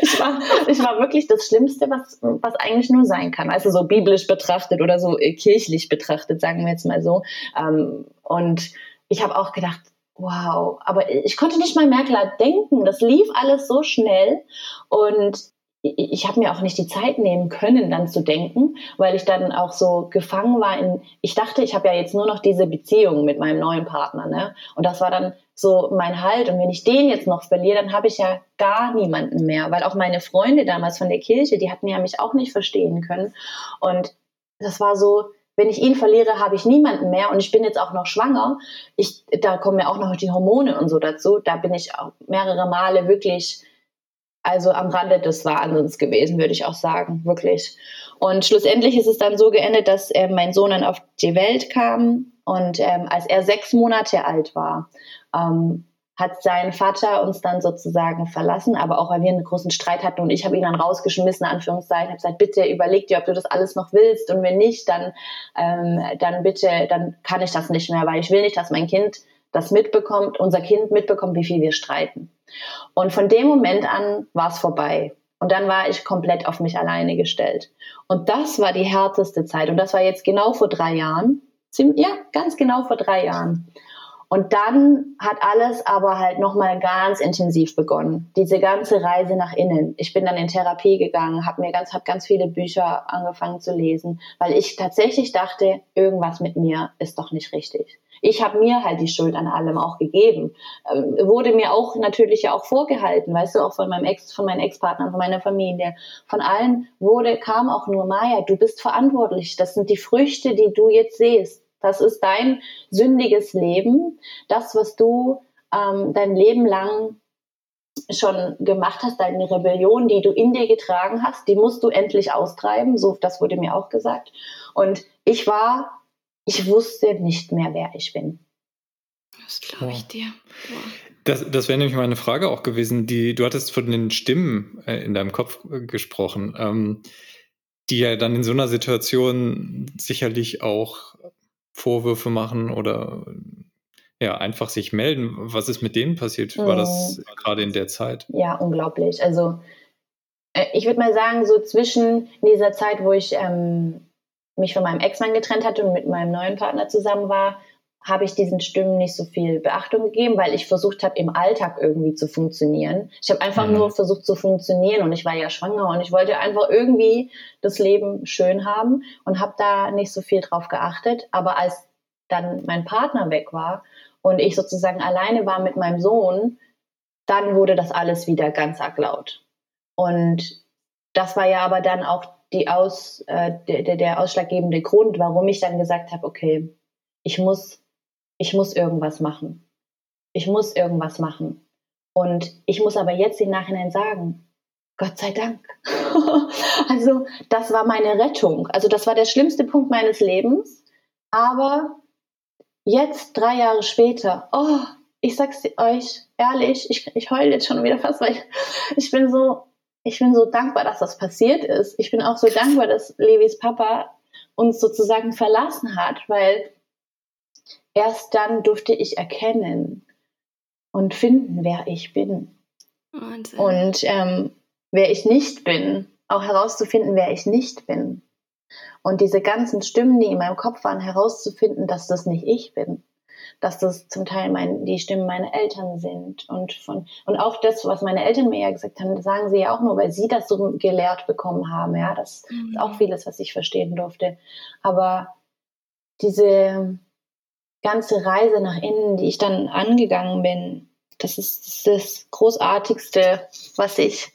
Ich war, ich war wirklich das Schlimmste, was, was eigentlich nur sein kann. Also so biblisch betrachtet oder so äh, kirchlich betrachtet, sagen wir jetzt mal so. Ähm, und ich habe auch gedacht, wow, aber ich konnte nicht mal mehr klar denken. Das lief alles so schnell und ich habe mir auch nicht die Zeit nehmen können, dann zu denken, weil ich dann auch so gefangen war in, ich dachte, ich habe ja jetzt nur noch diese Beziehung mit meinem neuen Partner, ne? Und das war dann so mein Halt. Und wenn ich den jetzt noch verliere, dann habe ich ja gar niemanden mehr, weil auch meine Freunde damals von der Kirche, die hatten ja mich auch nicht verstehen können. Und das war so, wenn ich ihn verliere, habe ich niemanden mehr und ich bin jetzt auch noch schwanger. Ich, da kommen ja auch noch die Hormone und so dazu. Da bin ich auch mehrere Male wirklich also am Rande des Wahnsinns gewesen, würde ich auch sagen, wirklich. Und schlussendlich ist es dann so geendet, dass äh, mein Sohn dann auf die Welt kam und ähm, als er sechs Monate alt war, ähm, hat sein Vater uns dann sozusagen verlassen, aber auch weil wir einen großen Streit hatten und ich habe ihn dann rausgeschmissen, Anführungszeichen, habe gesagt, bitte überleg dir, ob du das alles noch willst und wenn nicht, dann, ähm, dann bitte, dann kann ich das nicht mehr, weil ich will nicht, dass mein Kind das mitbekommt, unser Kind mitbekommt, wie viel wir streiten. Und von dem Moment an war es vorbei. Und dann war ich komplett auf mich alleine gestellt. Und das war die härteste Zeit. Und das war jetzt genau vor drei Jahren. Ja, ganz genau vor drei Jahren. Und dann hat alles aber halt nochmal ganz intensiv begonnen. Diese ganze Reise nach innen. Ich bin dann in Therapie gegangen, habe mir ganz, hab ganz viele Bücher angefangen zu lesen, weil ich tatsächlich dachte, irgendwas mit mir ist doch nicht richtig. Ich habe mir halt die Schuld an allem auch gegeben. Ähm, wurde mir auch natürlich ja auch vorgehalten, weißt du, auch von meinem Ex, von meinen Ex-Partnern, von meiner Familie. Von allen wurde, kam auch nur Maya, du bist verantwortlich. Das sind die Früchte, die du jetzt siehst. Das ist dein sündiges Leben. Das, was du ähm, dein Leben lang schon gemacht hast, deine Rebellion, die du in dir getragen hast, die musst du endlich austreiben. So, das wurde mir auch gesagt. Und ich war, ich wusste nicht mehr, wer ich bin. Das glaube ich dir. Das, das wäre nämlich meine Frage auch gewesen. Die, du hattest von den Stimmen äh, in deinem Kopf äh, gesprochen, ähm, die ja dann in so einer Situation sicherlich auch Vorwürfe machen oder ja, einfach sich melden. Was ist mit denen passiert? War das mhm. gerade in der Zeit? Ja, unglaublich. Also äh, ich würde mal sagen, so zwischen dieser Zeit, wo ich ähm, mich von meinem Ex-Mann getrennt hatte und mit meinem neuen Partner zusammen war, habe ich diesen Stimmen nicht so viel Beachtung gegeben, weil ich versucht habe, im Alltag irgendwie zu funktionieren. Ich habe einfach mhm. nur versucht zu funktionieren und ich war ja schwanger und ich wollte einfach irgendwie das Leben schön haben und habe da nicht so viel drauf geachtet. Aber als dann mein Partner weg war und ich sozusagen alleine war mit meinem Sohn, dann wurde das alles wieder ganz arg laut. Und das war ja aber dann auch die Aus, äh, der, der ausschlaggebende Grund, warum ich dann gesagt habe, okay, ich muss ich muss irgendwas machen. Ich muss irgendwas machen. Und ich muss aber jetzt im Nachhinein sagen, Gott sei Dank. *laughs* also das war meine Rettung. Also das war der schlimmste Punkt meines Lebens. Aber jetzt, drei Jahre später, oh, ich sag's euch ehrlich, ich, ich heule jetzt schon wieder fast, weil ich, ich bin so, ich bin so dankbar, dass das passiert ist. Ich bin auch so dankbar, dass Levis Papa uns sozusagen verlassen hat, weil erst dann durfte ich erkennen und finden, wer ich bin. Wahnsinn. Und ähm, wer ich nicht bin, auch herauszufinden, wer ich nicht bin. Und diese ganzen Stimmen, die in meinem Kopf waren, herauszufinden, dass das nicht ich bin. dass das zum Teil mein, die Stimmen meiner Eltern sind und von und auch das, was meine Eltern mir ja gesagt haben, sagen sie ja auch nur, weil sie das so gelehrt bekommen haben. Ja, das mhm. ist auch mhm. vieles, was ich verstehen durfte. Aber diese ganze Reise nach innen, die ich dann angegangen bin, das ist das Großartigste, was ich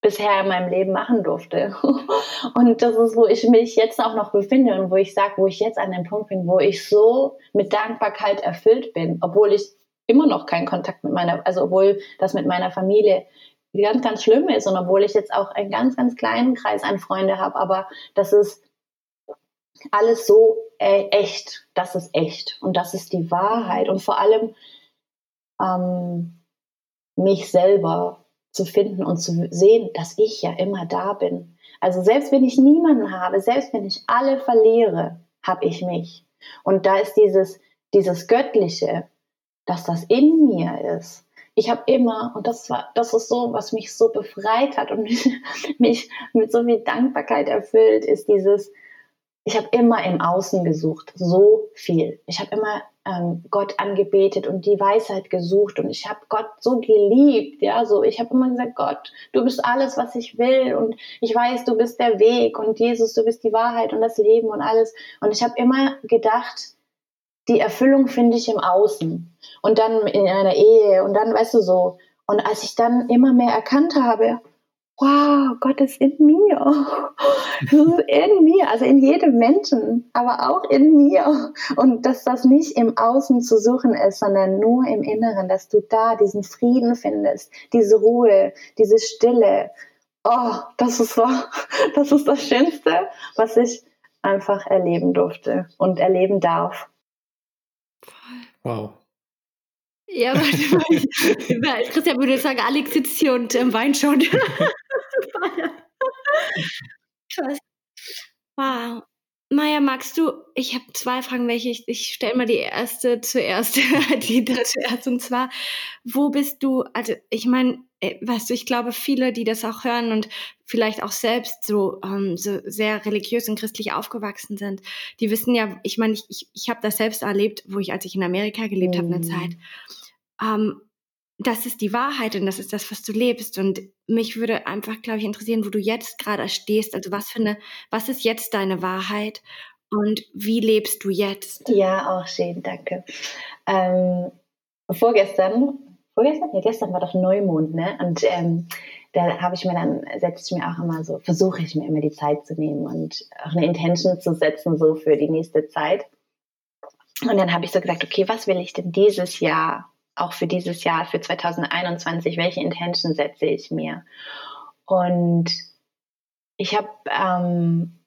bisher in meinem Leben machen durfte. *laughs* Und das ist, wo ich mich jetzt auch noch befinde und wo ich sage, wo ich jetzt an dem Punkt bin, wo ich so mit Dankbarkeit erfüllt bin, obwohl ich immer noch keinen Kontakt mit meiner, also obwohl das mit meiner Familie ganz, ganz schlimm ist und obwohl ich jetzt auch einen ganz, ganz kleinen Kreis an Freunde habe, aber das ist alles so äh, echt, das ist echt und das ist die Wahrheit und vor allem ähm, mich selber zu finden und zu sehen, dass ich ja immer da bin. Also selbst wenn ich niemanden habe, selbst wenn ich alle verliere, habe ich mich. Und da ist dieses, dieses Göttliche, dass das in mir ist. Ich habe immer, und das war, das ist so, was mich so befreit hat und mich, *laughs* mich mit so viel Dankbarkeit erfüllt, ist dieses, ich habe immer im Außen gesucht, so viel. Ich habe immer ähm, Gott angebetet und die Weisheit gesucht und ich habe Gott so geliebt, ja, so. Ich habe immer gesagt, Gott, du bist alles, was ich will und ich weiß, du bist der Weg und Jesus, du bist die Wahrheit und das Leben und alles. Und ich habe immer gedacht, die Erfüllung finde ich im Außen und dann in einer Ehe und dann weißt du so. Und als ich dann immer mehr erkannt habe, wow, Gott ist in mir. *laughs* in mir, also in jedem Menschen, aber auch in mir. Und dass das nicht im Außen zu suchen ist, sondern nur im Inneren, dass du da diesen Frieden findest, diese Ruhe, diese Stille. Oh, das ist so, *laughs* das ist das Schönste, was ich einfach erleben durfte und erleben darf. Wow. Ja, warte *laughs* Christian würde sagen, Alex sitzt hier und ähm, weint schon. Krass. Wow. Maja, magst du, ich habe zwei Fragen, welche ich, ich stelle mal die erste zuerst, *laughs* die da zuerst, und zwar, wo bist du, also ich meine, äh, weißt du, ich glaube, viele, die das auch hören und vielleicht auch selbst so, ähm, so sehr religiös und christlich aufgewachsen sind, die wissen ja, ich meine, ich, ich, ich habe das selbst erlebt, wo ich, als ich in Amerika gelebt mhm. habe, eine Zeit, ähm, das ist die Wahrheit und das ist das, was du lebst. Und mich würde einfach, glaube ich, interessieren, wo du jetzt gerade stehst. Also was für eine, was ist jetzt deine Wahrheit und wie lebst du jetzt? Ja, auch schön, danke. Ähm, vorgestern, vorgestern? Ja, gestern war doch Neumond, ne? Und ähm, da habe ich mir dann, setze ich mir auch immer so, versuche ich mir immer die Zeit zu nehmen und auch eine Intention zu setzen, so für die nächste Zeit. Und dann habe ich so gesagt, okay, was will ich denn dieses Jahr auch für dieses Jahr, für 2021, welche Intention setze ich mir? Und ich habe, ähm,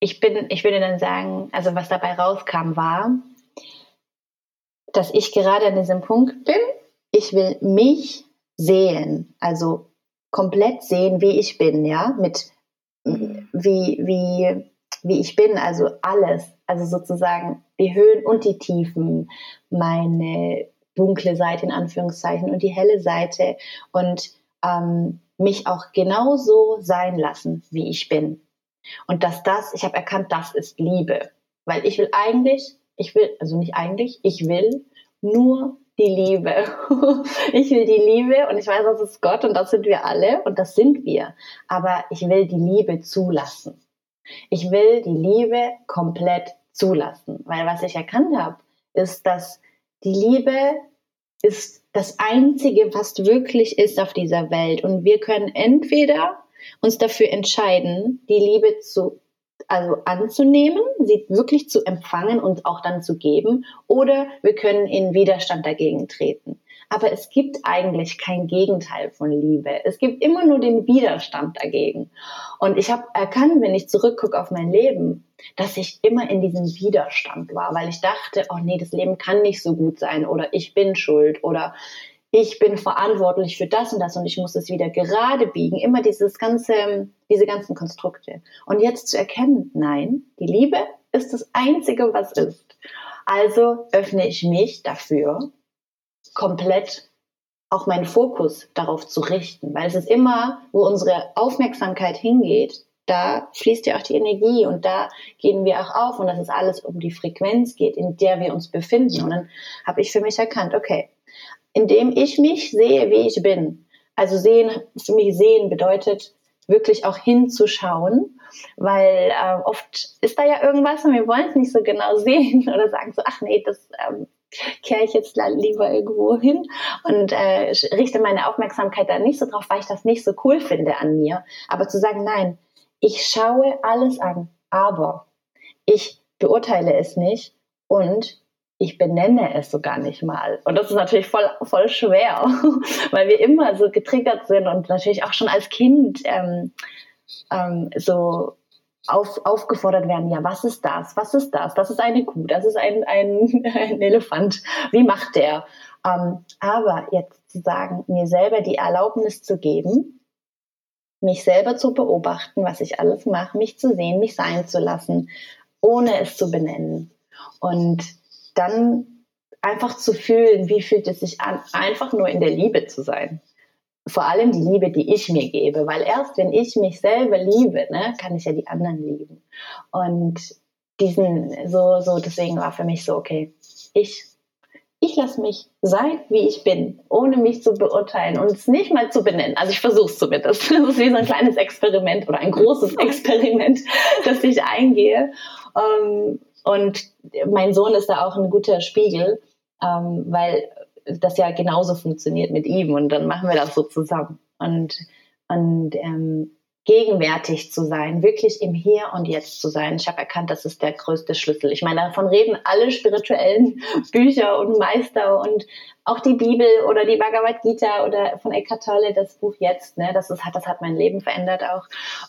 ich bin, ich würde dann sagen, also was dabei rauskam, war, dass ich gerade an diesem Punkt bin. Ich will mich sehen, also komplett sehen, wie ich bin, ja, mit wie, wie, wie ich bin, also alles, also sozusagen die Höhen und die Tiefen, meine dunkle Seite in Anführungszeichen und die helle Seite und ähm, mich auch genauso sein lassen, wie ich bin. Und dass das, ich habe erkannt, das ist Liebe. Weil ich will eigentlich, ich will, also nicht eigentlich, ich will nur die Liebe. *laughs* ich will die Liebe und ich weiß, das ist Gott und das sind wir alle und das sind wir. Aber ich will die Liebe zulassen. Ich will die Liebe komplett zulassen. Weil was ich erkannt habe, ist, dass die Liebe ist das Einzige, was wirklich ist auf dieser Welt. Und wir können entweder uns dafür entscheiden, die Liebe zu, also anzunehmen, sie wirklich zu empfangen und auch dann zu geben, oder wir können in Widerstand dagegen treten. Aber es gibt eigentlich kein Gegenteil von Liebe. Es gibt immer nur den Widerstand dagegen. Und ich habe erkannt, wenn ich zurückgucke auf mein Leben, dass ich immer in diesem Widerstand war, weil ich dachte, oh nee, das Leben kann nicht so gut sein oder ich bin schuld oder ich bin verantwortlich für das und das und ich muss es wieder gerade biegen. Immer dieses ganze, diese ganzen Konstrukte. Und jetzt zu erkennen, nein, die Liebe ist das Einzige, was ist. Also öffne ich mich dafür, komplett auch meinen Fokus darauf zu richten, weil es ist immer, wo unsere Aufmerksamkeit hingeht, da fließt ja auch die Energie und da gehen wir auch auf und dass es alles um die Frequenz geht, in der wir uns befinden. Und dann habe ich für mich erkannt, okay, indem ich mich sehe, wie ich bin, also sehen, für mich sehen bedeutet wirklich auch hinzuschauen, weil äh, oft ist da ja irgendwas und wir wollen es nicht so genau *laughs* sehen oder sagen so, ach nee, das ähm, kehre ich jetzt lieber irgendwo hin und äh, richte meine Aufmerksamkeit da nicht so drauf, weil ich das nicht so cool finde an mir. Aber zu sagen, nein, ich schaue alles an, aber ich beurteile es nicht und ich benenne es sogar nicht mal. Und das ist natürlich voll, voll schwer, *laughs* weil wir immer so getriggert sind und natürlich auch schon als Kind ähm, ähm, so auf, aufgefordert werden, ja, was ist das? Was ist das? Das ist eine Kuh, das ist ein, ein, *laughs* ein Elefant. Wie macht der? Ähm, aber jetzt zu sagen, mir selber die Erlaubnis zu geben, mich selber zu beobachten, was ich alles mache, mich zu sehen, mich sein zu lassen, ohne es zu benennen. Und dann einfach zu fühlen, wie fühlt es sich an, einfach nur in der Liebe zu sein vor allem die Liebe, die ich mir gebe, weil erst wenn ich mich selber liebe, ne, kann ich ja die anderen lieben. Und diesen, so, so, deswegen war für mich so, okay, ich, ich lasse mich sein, wie ich bin, ohne mich zu beurteilen und es nicht mal zu benennen. Also ich versuche es zumindest. *laughs* Das ist wie so ein kleines Experiment oder ein großes Experiment, *laughs* das ich eingehe. Ähm, und mein Sohn ist da auch ein guter Spiegel, ähm, weil das ja genauso funktioniert mit ihm und dann machen wir das so zusammen. Und, und ähm, gegenwärtig zu sein, wirklich im Hier und Jetzt zu sein. Ich habe erkannt, das ist der größte Schlüssel. Ich meine, davon reden alle spirituellen *laughs* Bücher und Meister und auch die Bibel oder die Bhagavad Gita oder von Eckhart Tolle, das Buch Jetzt, ne, das, ist, das hat mein Leben verändert auch,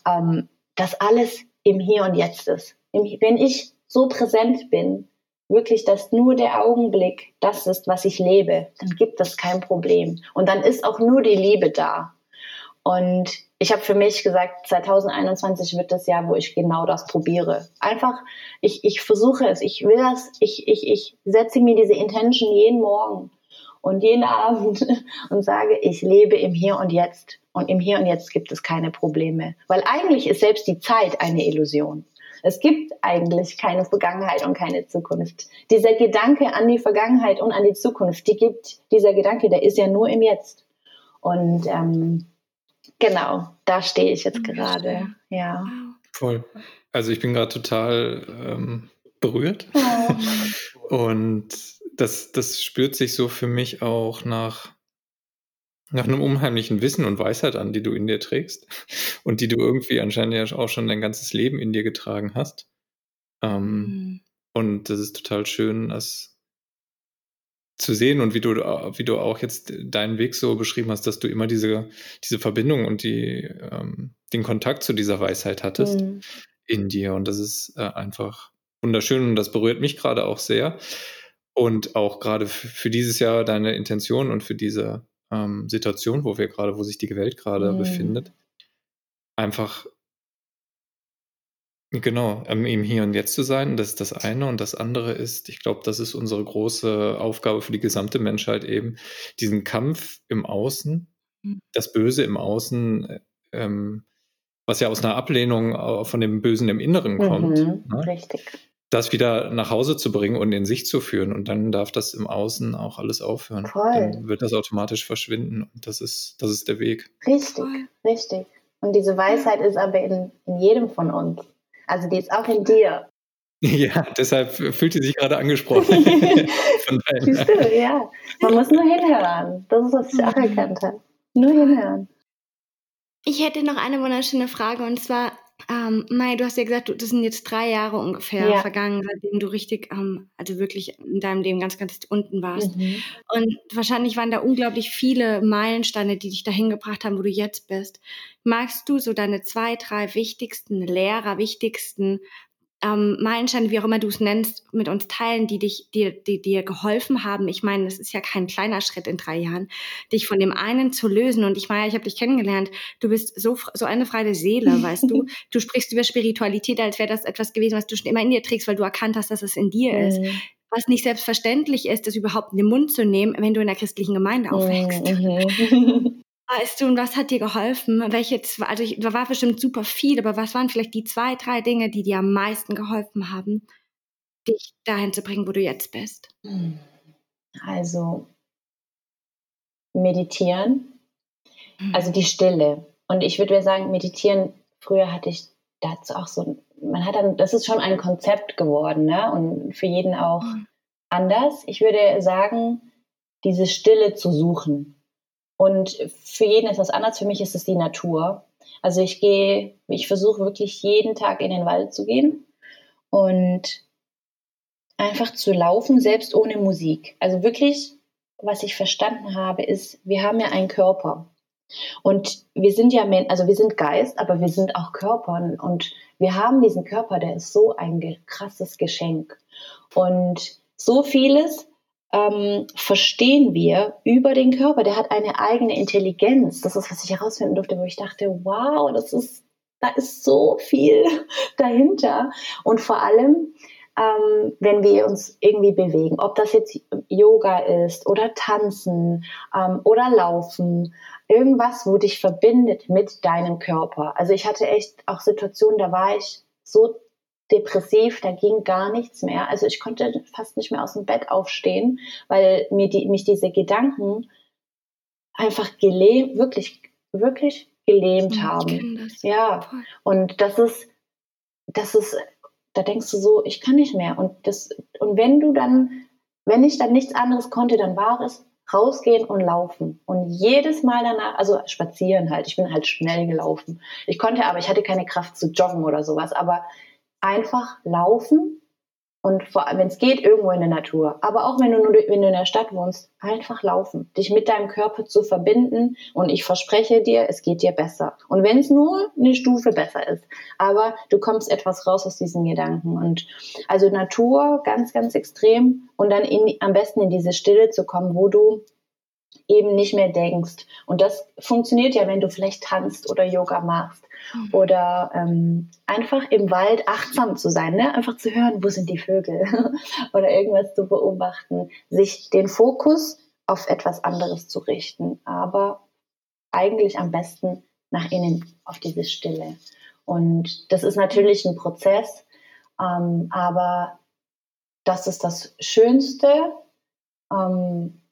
ähm, dass alles im Hier und Jetzt ist. Wenn ich so präsent bin, wirklich, dass nur der Augenblick das ist, was ich lebe, dann gibt es kein Problem. Und dann ist auch nur die Liebe da. Und ich habe für mich gesagt, 2021 wird das Jahr, wo ich genau das probiere. Einfach, ich, ich versuche es, ich will das, ich, ich, ich setze mir diese Intention jeden Morgen und jeden Abend *laughs* und sage, ich lebe im Hier und Jetzt. Und im Hier und Jetzt gibt es keine Probleme. Weil eigentlich ist selbst die Zeit eine Illusion. Es gibt eigentlich keine Vergangenheit und keine Zukunft. Dieser Gedanke an die Vergangenheit und an die Zukunft, die gibt, dieser Gedanke, der ist ja nur im Jetzt. Und ähm, genau, da stehe ich jetzt gerade. Ja. Voll. Also ich bin gerade total ähm, berührt. Oh. *laughs* Und das, das spürt sich so für mich auch nach nach einem unheimlichen Wissen und Weisheit an, die du in dir trägst *laughs* und die du irgendwie anscheinend ja auch schon dein ganzes Leben in dir getragen hast. Ähm, mhm. Und das ist total schön, das zu sehen und wie du, wie du auch jetzt deinen Weg so beschrieben hast, dass du immer diese, diese Verbindung und die, ähm, den Kontakt zu dieser Weisheit hattest mhm. in dir. Und das ist äh, einfach wunderschön und das berührt mich gerade auch sehr. Und auch gerade für dieses Jahr deine Intention und für diese ähm, Situation, wo wir gerade, wo sich die Welt gerade mhm. befindet, einfach genau im Hier und Jetzt zu sein. Das ist das eine. Und das andere ist, ich glaube, das ist unsere große Aufgabe für die gesamte Menschheit eben, diesen Kampf im Außen, mhm. das Böse im Außen, äh, ähm, was ja aus einer Ablehnung von dem Bösen im Inneren kommt. Mhm, ne? Richtig das wieder nach Hause zu bringen und in sich zu führen. Und dann darf das im Außen auch alles aufhören. Voll. Dann wird das automatisch verschwinden. Und das ist, das ist der Weg. Richtig, Voll. richtig. Und diese Weisheit ist aber in, in jedem von uns. Also die ist auch in dir. *laughs* Ja, deshalb fühlt sie sich gerade angesprochen. *laughs* Siehst du, ja. Man muss nur hinhören. Das ist, was ich auch erkannt habe. Nur hinhören. Ich hätte noch eine wunderschöne Frage und zwar, ähm, Mai, du hast ja gesagt, du, das sind jetzt drei Jahre ungefähr ja. vergangen, seitdem du richtig, ähm, also wirklich in deinem Leben ganz, ganz unten warst. Mhm. Und wahrscheinlich waren da unglaublich viele Meilensteine, die dich dahin gebracht haben, wo du jetzt bist. Magst du so deine zwei, drei wichtigsten Lehrer, wichtigsten ähm, Meilensteine, wie auch immer du es nennst, mit uns teilen, die dich, die, die dir geholfen haben. Ich meine, das ist ja kein kleiner Schritt in drei Jahren, dich von dem einen zu lösen. Und ich meine, ich habe dich kennengelernt. Du bist so so eine freie Seele, *laughs* weißt du. Du sprichst über Spiritualität, als wäre das etwas gewesen, was du schon immer in dir trägst, weil du erkannt hast, dass es in dir mhm. ist. Was nicht selbstverständlich ist, das überhaupt in den Mund zu nehmen, wenn du in der christlichen Gemeinde aufwächst. Mhm. *laughs* weißt du, und was hat dir geholfen? Welche zwei, also ich, da war bestimmt super viel, aber was waren vielleicht die zwei, drei Dinge, die dir am meisten geholfen haben, dich dahin zu bringen, wo du jetzt bist? Also meditieren, mhm. also die Stille. Und ich würde sagen, meditieren, früher hatte ich dazu auch so, man hat dann, das ist schon ein Konzept geworden, ne? Und für jeden auch mhm. anders. Ich würde sagen, diese Stille zu suchen. Und für jeden ist das anders. Für mich ist es die Natur. Also ich gehe, ich versuche wirklich jeden Tag in den Wald zu gehen und einfach zu laufen, selbst ohne Musik. Also wirklich, was ich verstanden habe, ist, wir haben ja einen Körper. Und wir sind ja, also wir sind Geist, aber wir sind auch Körper. Und wir haben diesen Körper, der ist so ein krasses Geschenk. Und so vieles ähm, verstehen wir über den Körper. Der hat eine eigene Intelligenz. Das ist, was ich herausfinden durfte, wo ich dachte, wow, das ist, da ist so viel *laughs* dahinter. Und vor allem, ähm, wenn wir uns irgendwie bewegen, ob das jetzt Yoga ist oder Tanzen ähm, oder Laufen, irgendwas, wo dich verbindet mit deinem Körper. Also ich hatte echt auch Situationen, da war ich so depressiv, da ging gar nichts mehr. Also ich konnte fast nicht mehr aus dem Bett aufstehen, weil mir die, mich diese Gedanken einfach gelähmt, wirklich, wirklich gelähmt haben. Ja. Und das ist, das ist da denkst du so, ich kann nicht mehr. Und das, und wenn du dann, wenn ich dann nichts anderes konnte, dann war es rausgehen und laufen. Und jedes Mal danach, also spazieren halt, ich bin halt schnell gelaufen. Ich konnte aber, ich hatte keine Kraft zu joggen oder sowas, aber einfach laufen und wenn es geht, irgendwo in der Natur. Aber auch wenn du, nur, wenn du in der Stadt wohnst, einfach laufen. Dich mit deinem Körper zu verbinden. Und ich verspreche dir, es geht dir besser. Und wenn es nur eine Stufe besser ist. Aber du kommst etwas raus aus diesen Gedanken. Und also Natur ganz, ganz extrem. Und dann in, am besten in diese Stille zu kommen, wo du eben nicht mehr denkst. Und das funktioniert ja, wenn du vielleicht tanzt oder Yoga machst mhm. oder ähm, einfach im Wald achtsam zu sein, ne? einfach zu hören, wo sind die Vögel *laughs* oder irgendwas zu beobachten, sich den Fokus auf etwas anderes zu richten, aber eigentlich am besten nach innen auf diese Stille. Und das ist natürlich ein Prozess, ähm, aber das ist das Schönste, ähm,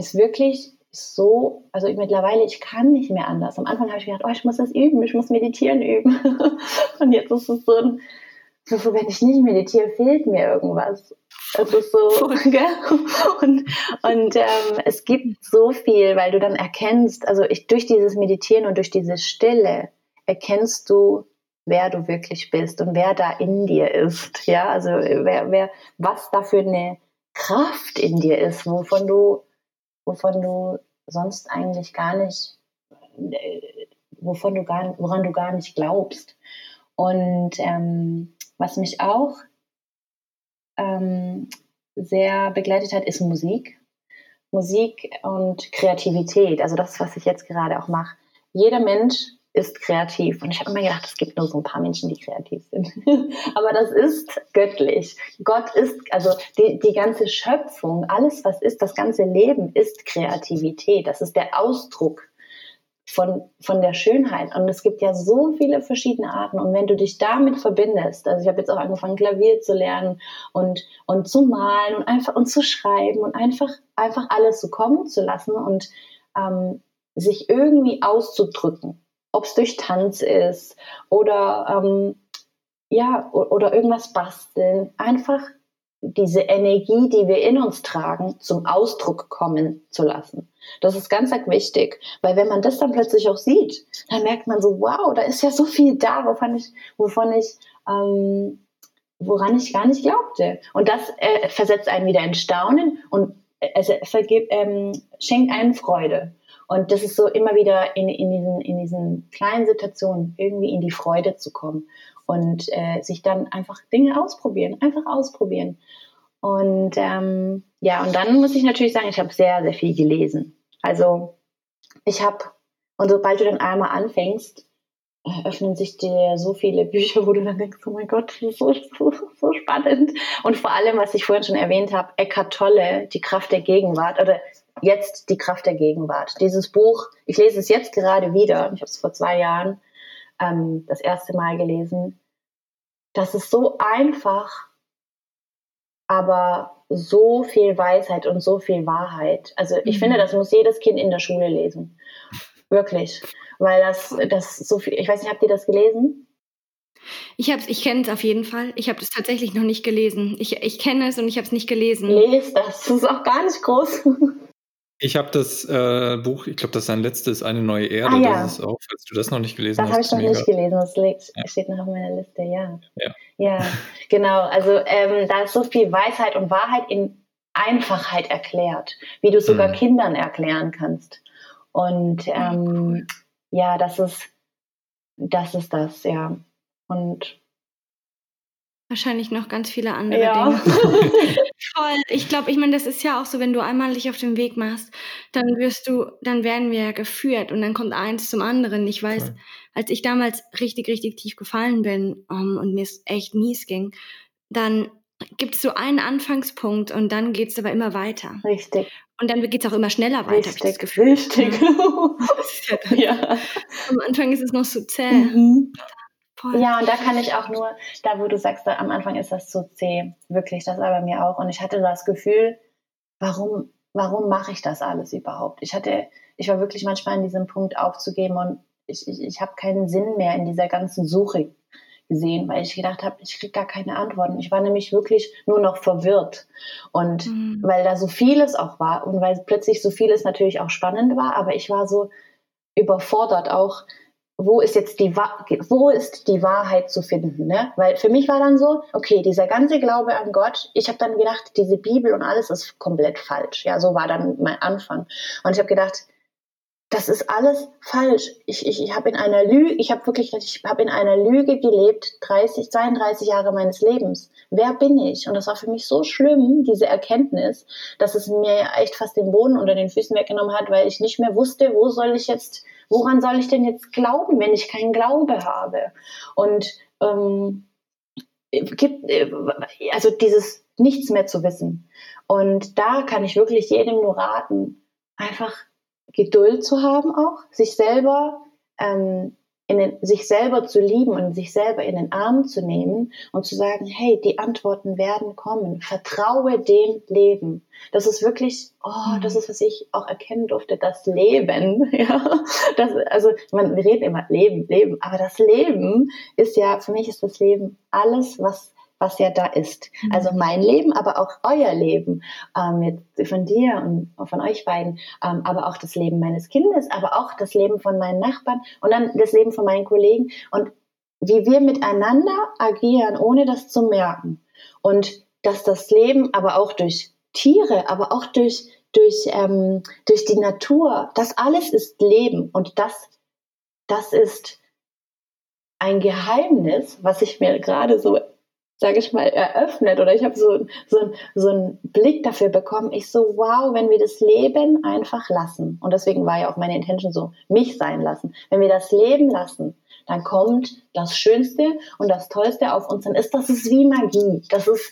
ist wirklich so, also ich, mittlerweile, ich kann nicht mehr anders. Am Anfang habe ich gedacht, oh, ich muss das üben, ich muss meditieren üben. *laughs* und jetzt ist es so ein, so, wenn ich nicht meditiere, fehlt mir irgendwas. Es ist so, *laughs* gell? Und, und ähm, es gibt so viel, weil du dann erkennst, also ich, durch dieses Meditieren und durch diese Stille erkennst du, wer du wirklich bist und wer da in dir ist. Ja, also wer, wer, was da für eine Kraft in dir ist, wovon du wovon du sonst eigentlich gar nicht, äh, wovon du gar, woran du gar nicht glaubst. Und ähm, was mich auch ähm, sehr begleitet hat, ist Musik. Musik und Kreativität, also das, was ich jetzt gerade auch mache. Jeder Mensch ist kreativ. Und ich habe immer gedacht, es gibt nur so ein paar Menschen, die kreativ sind. *laughs* Aber das ist göttlich. Gott ist, also die, die ganze Schöpfung, alles, was ist, das ganze Leben ist Kreativität. Das ist der Ausdruck von, von der Schönheit. Und es gibt ja so viele verschiedene Arten. Und wenn du dich damit verbindest, also ich habe jetzt auch angefangen, Klavier zu lernen und, und zu malen und einfach und zu schreiben und einfach, einfach alles so kommen zu lassen und ähm, sich irgendwie auszudrücken ob es durch Tanz ist oder ähm, ja oder irgendwas basteln, einfach diese Energie, die wir in uns tragen, zum Ausdruck kommen zu lassen. Das ist ganz, ganz wichtig, weil wenn man das dann plötzlich auch sieht, dann merkt man so, wow, da ist ja so viel da, wovon ich, wovon ich, ähm, woran ich gar nicht glaubte. Und das äh, versetzt einen wieder in Staunen und äh, es vergib, ähm, schenkt einen Freude. Und das ist so immer wieder in, in, diesen, in diesen kleinen Situationen irgendwie in die Freude zu kommen und äh, sich dann einfach Dinge ausprobieren, einfach ausprobieren. Und ähm, ja, und dann muss ich natürlich sagen, ich habe sehr, sehr viel gelesen. Also ich habe, und sobald du dann einmal anfängst, öffnen sich dir so viele Bücher, wo du dann denkst, oh mein Gott, so, so, so spannend. Und vor allem, was ich vorhin schon erwähnt habe, Eckhart Tolle, die Kraft der Gegenwart, oder jetzt die Kraft der Gegenwart. Dieses Buch, ich lese es jetzt gerade wieder, ich habe es vor zwei Jahren ähm, das erste Mal gelesen. Das ist so einfach, aber so viel Weisheit und so viel Wahrheit. Also ich mhm. finde, das muss jedes Kind in der Schule lesen. Wirklich. Weil das, das so viel, ich weiß nicht, habt ihr das gelesen? Ich, ich kenne es auf jeden Fall. Ich habe es tatsächlich noch nicht gelesen. Ich, ich kenne es und ich habe es nicht gelesen. Lest das. Das ist auch gar nicht groß. Ich habe das äh, Buch, ich glaube, das ist sein letztes, Eine neue Erde. Ah, ja. Das ist auch, falls du das noch nicht gelesen das hast. Das habe ich noch nicht gelesen. Das liegt, ja. steht noch auf meiner Liste, ja. Ja, ja genau. Also ähm, da ist so viel Weisheit und Wahrheit in Einfachheit erklärt, wie du sogar mhm. Kindern erklären kannst. Und ähm, ja, das ist, das ist das, ja. Und wahrscheinlich noch ganz viele andere ja. Dinge. *laughs* *laughs* Voll. Ich glaube, ich meine, das ist ja auch so, wenn du einmal dich auf den Weg machst, dann wirst du, dann werden wir ja geführt und dann kommt eins zum anderen. Ich weiß, Voll. als ich damals richtig, richtig tief gefallen bin um, und mir es echt mies ging, dann gibt es so einen Anfangspunkt und dann geht es aber immer weiter. Richtig. Und dann geht es auch immer schneller weiter, richtig, ich das Gefühl. Richtig. Ja, *laughs* *laughs* ja. Am Anfang ist es noch so zäh. Mhm. Voll. Ja, und da kann ich auch nur, da wo du sagst, da, am Anfang ist das zu zäh, wirklich, das war bei mir auch. Und ich hatte das Gefühl, warum, warum mache ich das alles überhaupt? Ich hatte, ich war wirklich manchmal in diesem Punkt aufzugeben und ich, ich, ich habe keinen Sinn mehr in dieser ganzen Suche gesehen, weil ich gedacht habe, ich kriege gar keine Antworten. Ich war nämlich wirklich nur noch verwirrt. Und mhm. weil da so vieles auch war und weil plötzlich so vieles natürlich auch spannend war, aber ich war so überfordert auch wo ist jetzt die, wo ist die Wahrheit zu finden? Ne? Weil für mich war dann so, okay, dieser ganze Glaube an Gott, ich habe dann gedacht, diese Bibel und alles ist komplett falsch. Ja, so war dann mein Anfang. Und ich habe gedacht, das ist alles falsch. Ich, ich, ich habe in einer Lüge, ich habe wirklich, ich habe in einer Lüge gelebt, 30, 32 Jahre meines Lebens. Wer bin ich? Und das war für mich so schlimm, diese Erkenntnis, dass es mir echt fast den Boden unter den Füßen weggenommen hat, weil ich nicht mehr wusste, wo soll ich jetzt woran soll ich denn jetzt glauben, wenn ich keinen Glaube habe? Und ähm, gibt, äh, also dieses nichts mehr zu wissen. Und da kann ich wirklich jedem nur raten, einfach Geduld zu haben auch, sich selber ähm, in den, sich selber zu lieben und sich selber in den Arm zu nehmen und zu sagen, hey, die Antworten werden kommen. Vertraue dem Leben. Das ist wirklich, oh, das ist, was ich auch erkennen durfte, das Leben. *laughs* Ja, das, also man, wir reden immer Leben, Leben, aber das Leben ist ja, für mich ist das Leben alles, was was ja da ist. Mhm. Also mein Leben, aber auch euer Leben, ähm, jetzt von dir und von euch beiden, ähm, aber auch das Leben meines Kindes, aber auch das Leben von meinen Nachbarn und dann das Leben von meinen Kollegen und wie wir miteinander agieren, ohne das zu merken. Und dass das Leben aber auch durch Tiere, aber auch durch, durch, ähm, durch die Natur, das alles ist Leben und das, das ist ein Geheimnis, was ich mir gerade so sage ich mal, eröffnet oder ich habe so, so, so einen Blick dafür bekommen. Ich so, wow, wenn wir das Leben einfach lassen, und deswegen war ja auch meine Intention so, mich sein lassen, wenn wir das Leben lassen, dann kommt das Schönste und das Tollste auf uns, dann ist das ist wie Magie. Das ist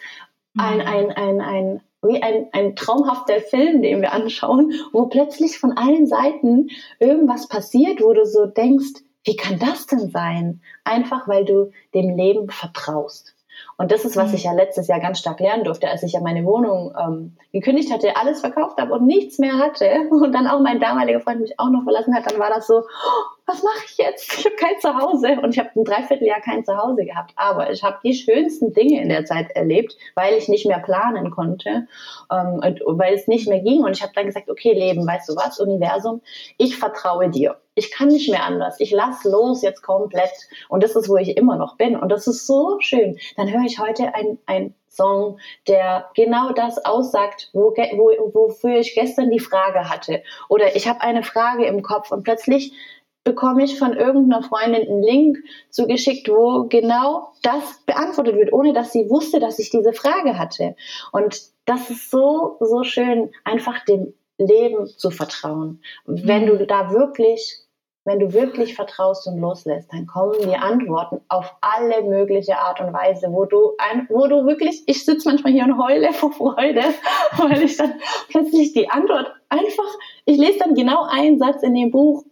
ein, mhm. ein, ein, ein, wie ein, ein traumhafter Film, den wir anschauen, wo plötzlich von allen Seiten irgendwas passiert, wo du so denkst, wie kann das denn sein? Einfach weil du dem Leben vertraust. Und das ist, was ich mhm. ja letztes Jahr ganz stark lernen durfte, als ich ja meine Wohnung ähm, gekündigt hatte, alles verkauft habe und nichts mehr hatte *laughs* und dann auch mein damaliger Freund mich auch noch verlassen hat, dann war das so, was mache ich jetzt? Ich habe kein Zuhause und ich habe ein Dreivierteljahr kein Zuhause gehabt. Aber ich habe die schönsten Dinge in der Zeit erlebt, weil ich nicht mehr planen konnte ähm, und weil es nicht mehr ging. Und ich habe dann gesagt, okay, Leben, weißt du was, Universum, ich vertraue dir. Ich kann nicht mehr anders. Ich lass los jetzt komplett. Und das ist, wo ich immer noch bin. Und das ist so schön. Dann höre ich heute ein, ein Song, der genau das aussagt, wo, wo, wofür ich gestern die Frage hatte. Oder ich habe eine Frage im Kopf und plötzlich bekomme ich von irgendeiner Freundin einen Link zugeschickt, wo genau das beantwortet wird, ohne dass sie wusste, dass ich diese Frage hatte. Und das ist so, so schön, einfach dem Leben zu vertrauen. Wenn du da wirklich wenn du wirklich vertraust und loslässt, dann kommen die Antworten auf alle mögliche Art und Weise, wo du ein, wo du wirklich, ich sitze manchmal hier und heule *laughs* vor Freude, weil ich dann plötzlich die Antwort einfach, ich lese dann genau einen Satz in dem Buch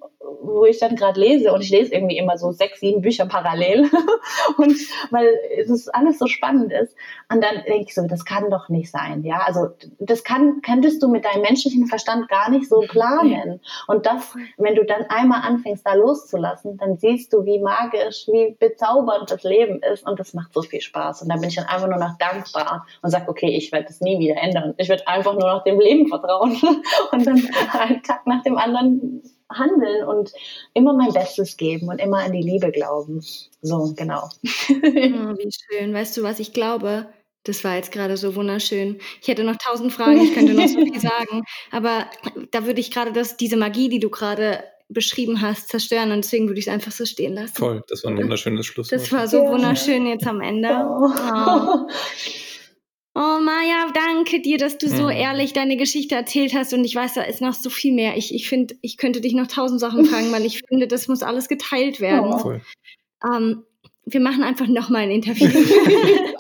wo ich dann gerade lese und ich lese irgendwie immer so sechs, sieben Bücher parallel. *laughs* Und weil es alles so spannend ist. Und dann denke ich so, das kann doch nicht sein, ja, also das kann, könntest du mit deinem menschlichen Verstand gar nicht so planen. Und das, wenn du dann einmal anfängst da loszulassen, dann siehst du, wie magisch, wie bezaubernd das Leben ist. Und das macht so viel Spaß. Und dann bin ich dann einfach nur noch dankbar und sage, okay, ich werde das nie wieder ändern, ich werde einfach nur noch dem Leben vertrauen. *laughs* Und dann einen Tag nach dem anderen handeln und immer mein Bestes geben und immer an die Liebe glauben. So, genau. *laughs* oh, wie schön. Weißt du, was ich glaube? Das war jetzt gerade so wunderschön. Ich hätte noch tausend Fragen, ich könnte noch so viel *laughs* sagen, aber da würde ich gerade das, diese Magie, die du gerade beschrieben hast, zerstören und deswegen würde ich es einfach so stehen lassen. Voll, das war ein wunderschönes Schluss. Das war so wunderschön jetzt am Ende. Oh. *laughs* Maja, danke dir, dass du so mhm. ehrlich deine Geschichte erzählt hast und ich weiß, da ist noch so viel mehr. Ich, ich finde, ich könnte dich noch tausend Sachen *laughs* fragen, weil ich finde, das muss alles geteilt werden. Oh. Ähm, wir machen einfach noch mal ein Interview. *laughs*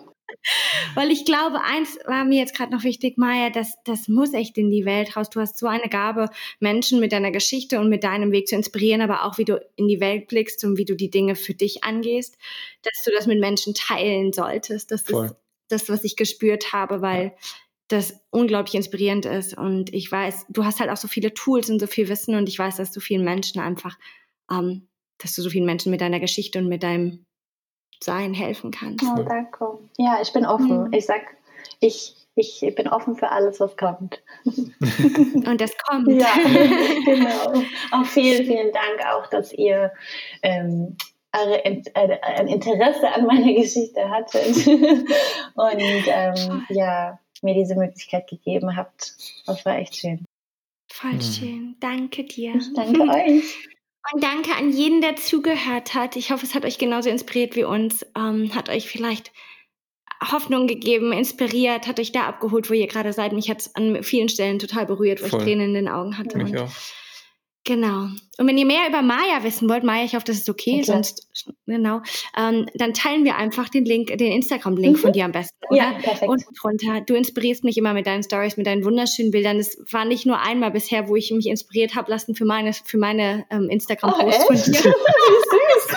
weil ich glaube, eins war mir jetzt gerade noch wichtig, Maja, das, das muss echt in die Welt raus. Du hast so eine Gabe, Menschen mit deiner Geschichte und mit deinem Weg zu inspirieren, aber auch wie du in die Welt blickst und wie du die Dinge für dich angehst, dass du das mit Menschen teilen solltest. Das Voll. ist das, was ich gespürt habe, weil das unglaublich inspirierend ist. Und ich weiß, du hast halt auch so viele Tools und so viel Wissen und ich weiß, dass du vielen Menschen einfach, ähm, dass du so vielen Menschen mit deiner Geschichte und mit deinem Sein helfen kannst. Oh, danke. Ja, ich bin offen. Mhm. Ich sag, ich, ich bin offen für alles, was kommt. *laughs* und das kommt. Ja, *laughs* genau. Auch vielen, vielen Dank auch, dass ihr ähm, ein Interesse an meiner Geschichte hattet *laughs* und ähm, ja, mir diese Möglichkeit gegeben habt. Das war echt schön. Voll mhm. schön. Danke dir. Ich danke *laughs* euch. Und danke an jeden, der zugehört hat. Ich hoffe, es hat euch genauso inspiriert wie uns. Ähm, hat euch vielleicht Hoffnung gegeben, inspiriert, hat euch da abgeholt, wo ihr gerade seid. Mich hat es an vielen Stellen total berührt, wo Voll. ich Tränen in den Augen hatte. Mich auch. Genau. Und wenn ihr mehr über Maya wissen wollt, Maya, ich hoffe, das ist okay, okay. sonst genau, ähm, dann teilen wir einfach den Link, den Instagram-Link mhm. von dir am besten, oder? Ja, perfekt. Und drunter. Du inspirierst mich immer mit deinen Stories, mit deinen wunderschönen Bildern. Es war nicht nur einmal bisher, wo ich mich inspiriert habe lassen für meine, für meine ähm, Instagram-Posts oh, von dir. *laughs* Wie süß.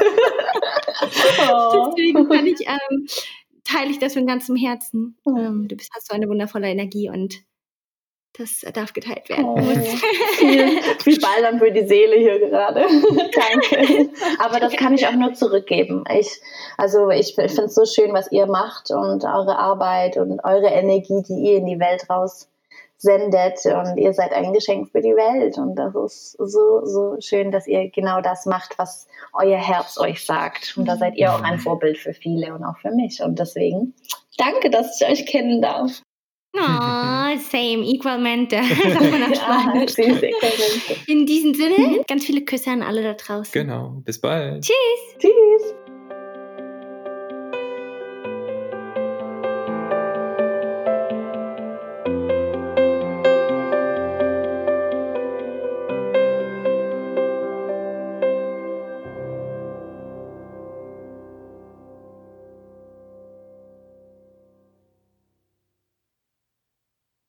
oh. Deswegen kann ich, ähm, teile ich das von ganzem Herzen. Oh. Ähm, du bist, hast so eine wundervolle Energie und das darf geteilt werden. Oh, viel, viel Ball dann für die Seele hier gerade. *laughs* Danke. Aber das kann ich auch nur zurückgeben. Ich, also ich, ich finde es so schön, was ihr macht und eure Arbeit und eure Energie, die ihr in die Welt raus sendet und ihr seid ein Geschenk für die Welt und das ist so, so schön, dass ihr genau das macht, was euer Herz euch sagt und da seid ihr auch ein mhm. Vorbild für viele und auch für mich und deswegen danke, dass ich euch kennen darf. Oh, same, equalmente, *laughs* *laughs* sagt man auf Spanisch. In diesem Sinne, ganz viele Küsse an alle da draußen. Genau, bis bald. Tschüss. Tschüss.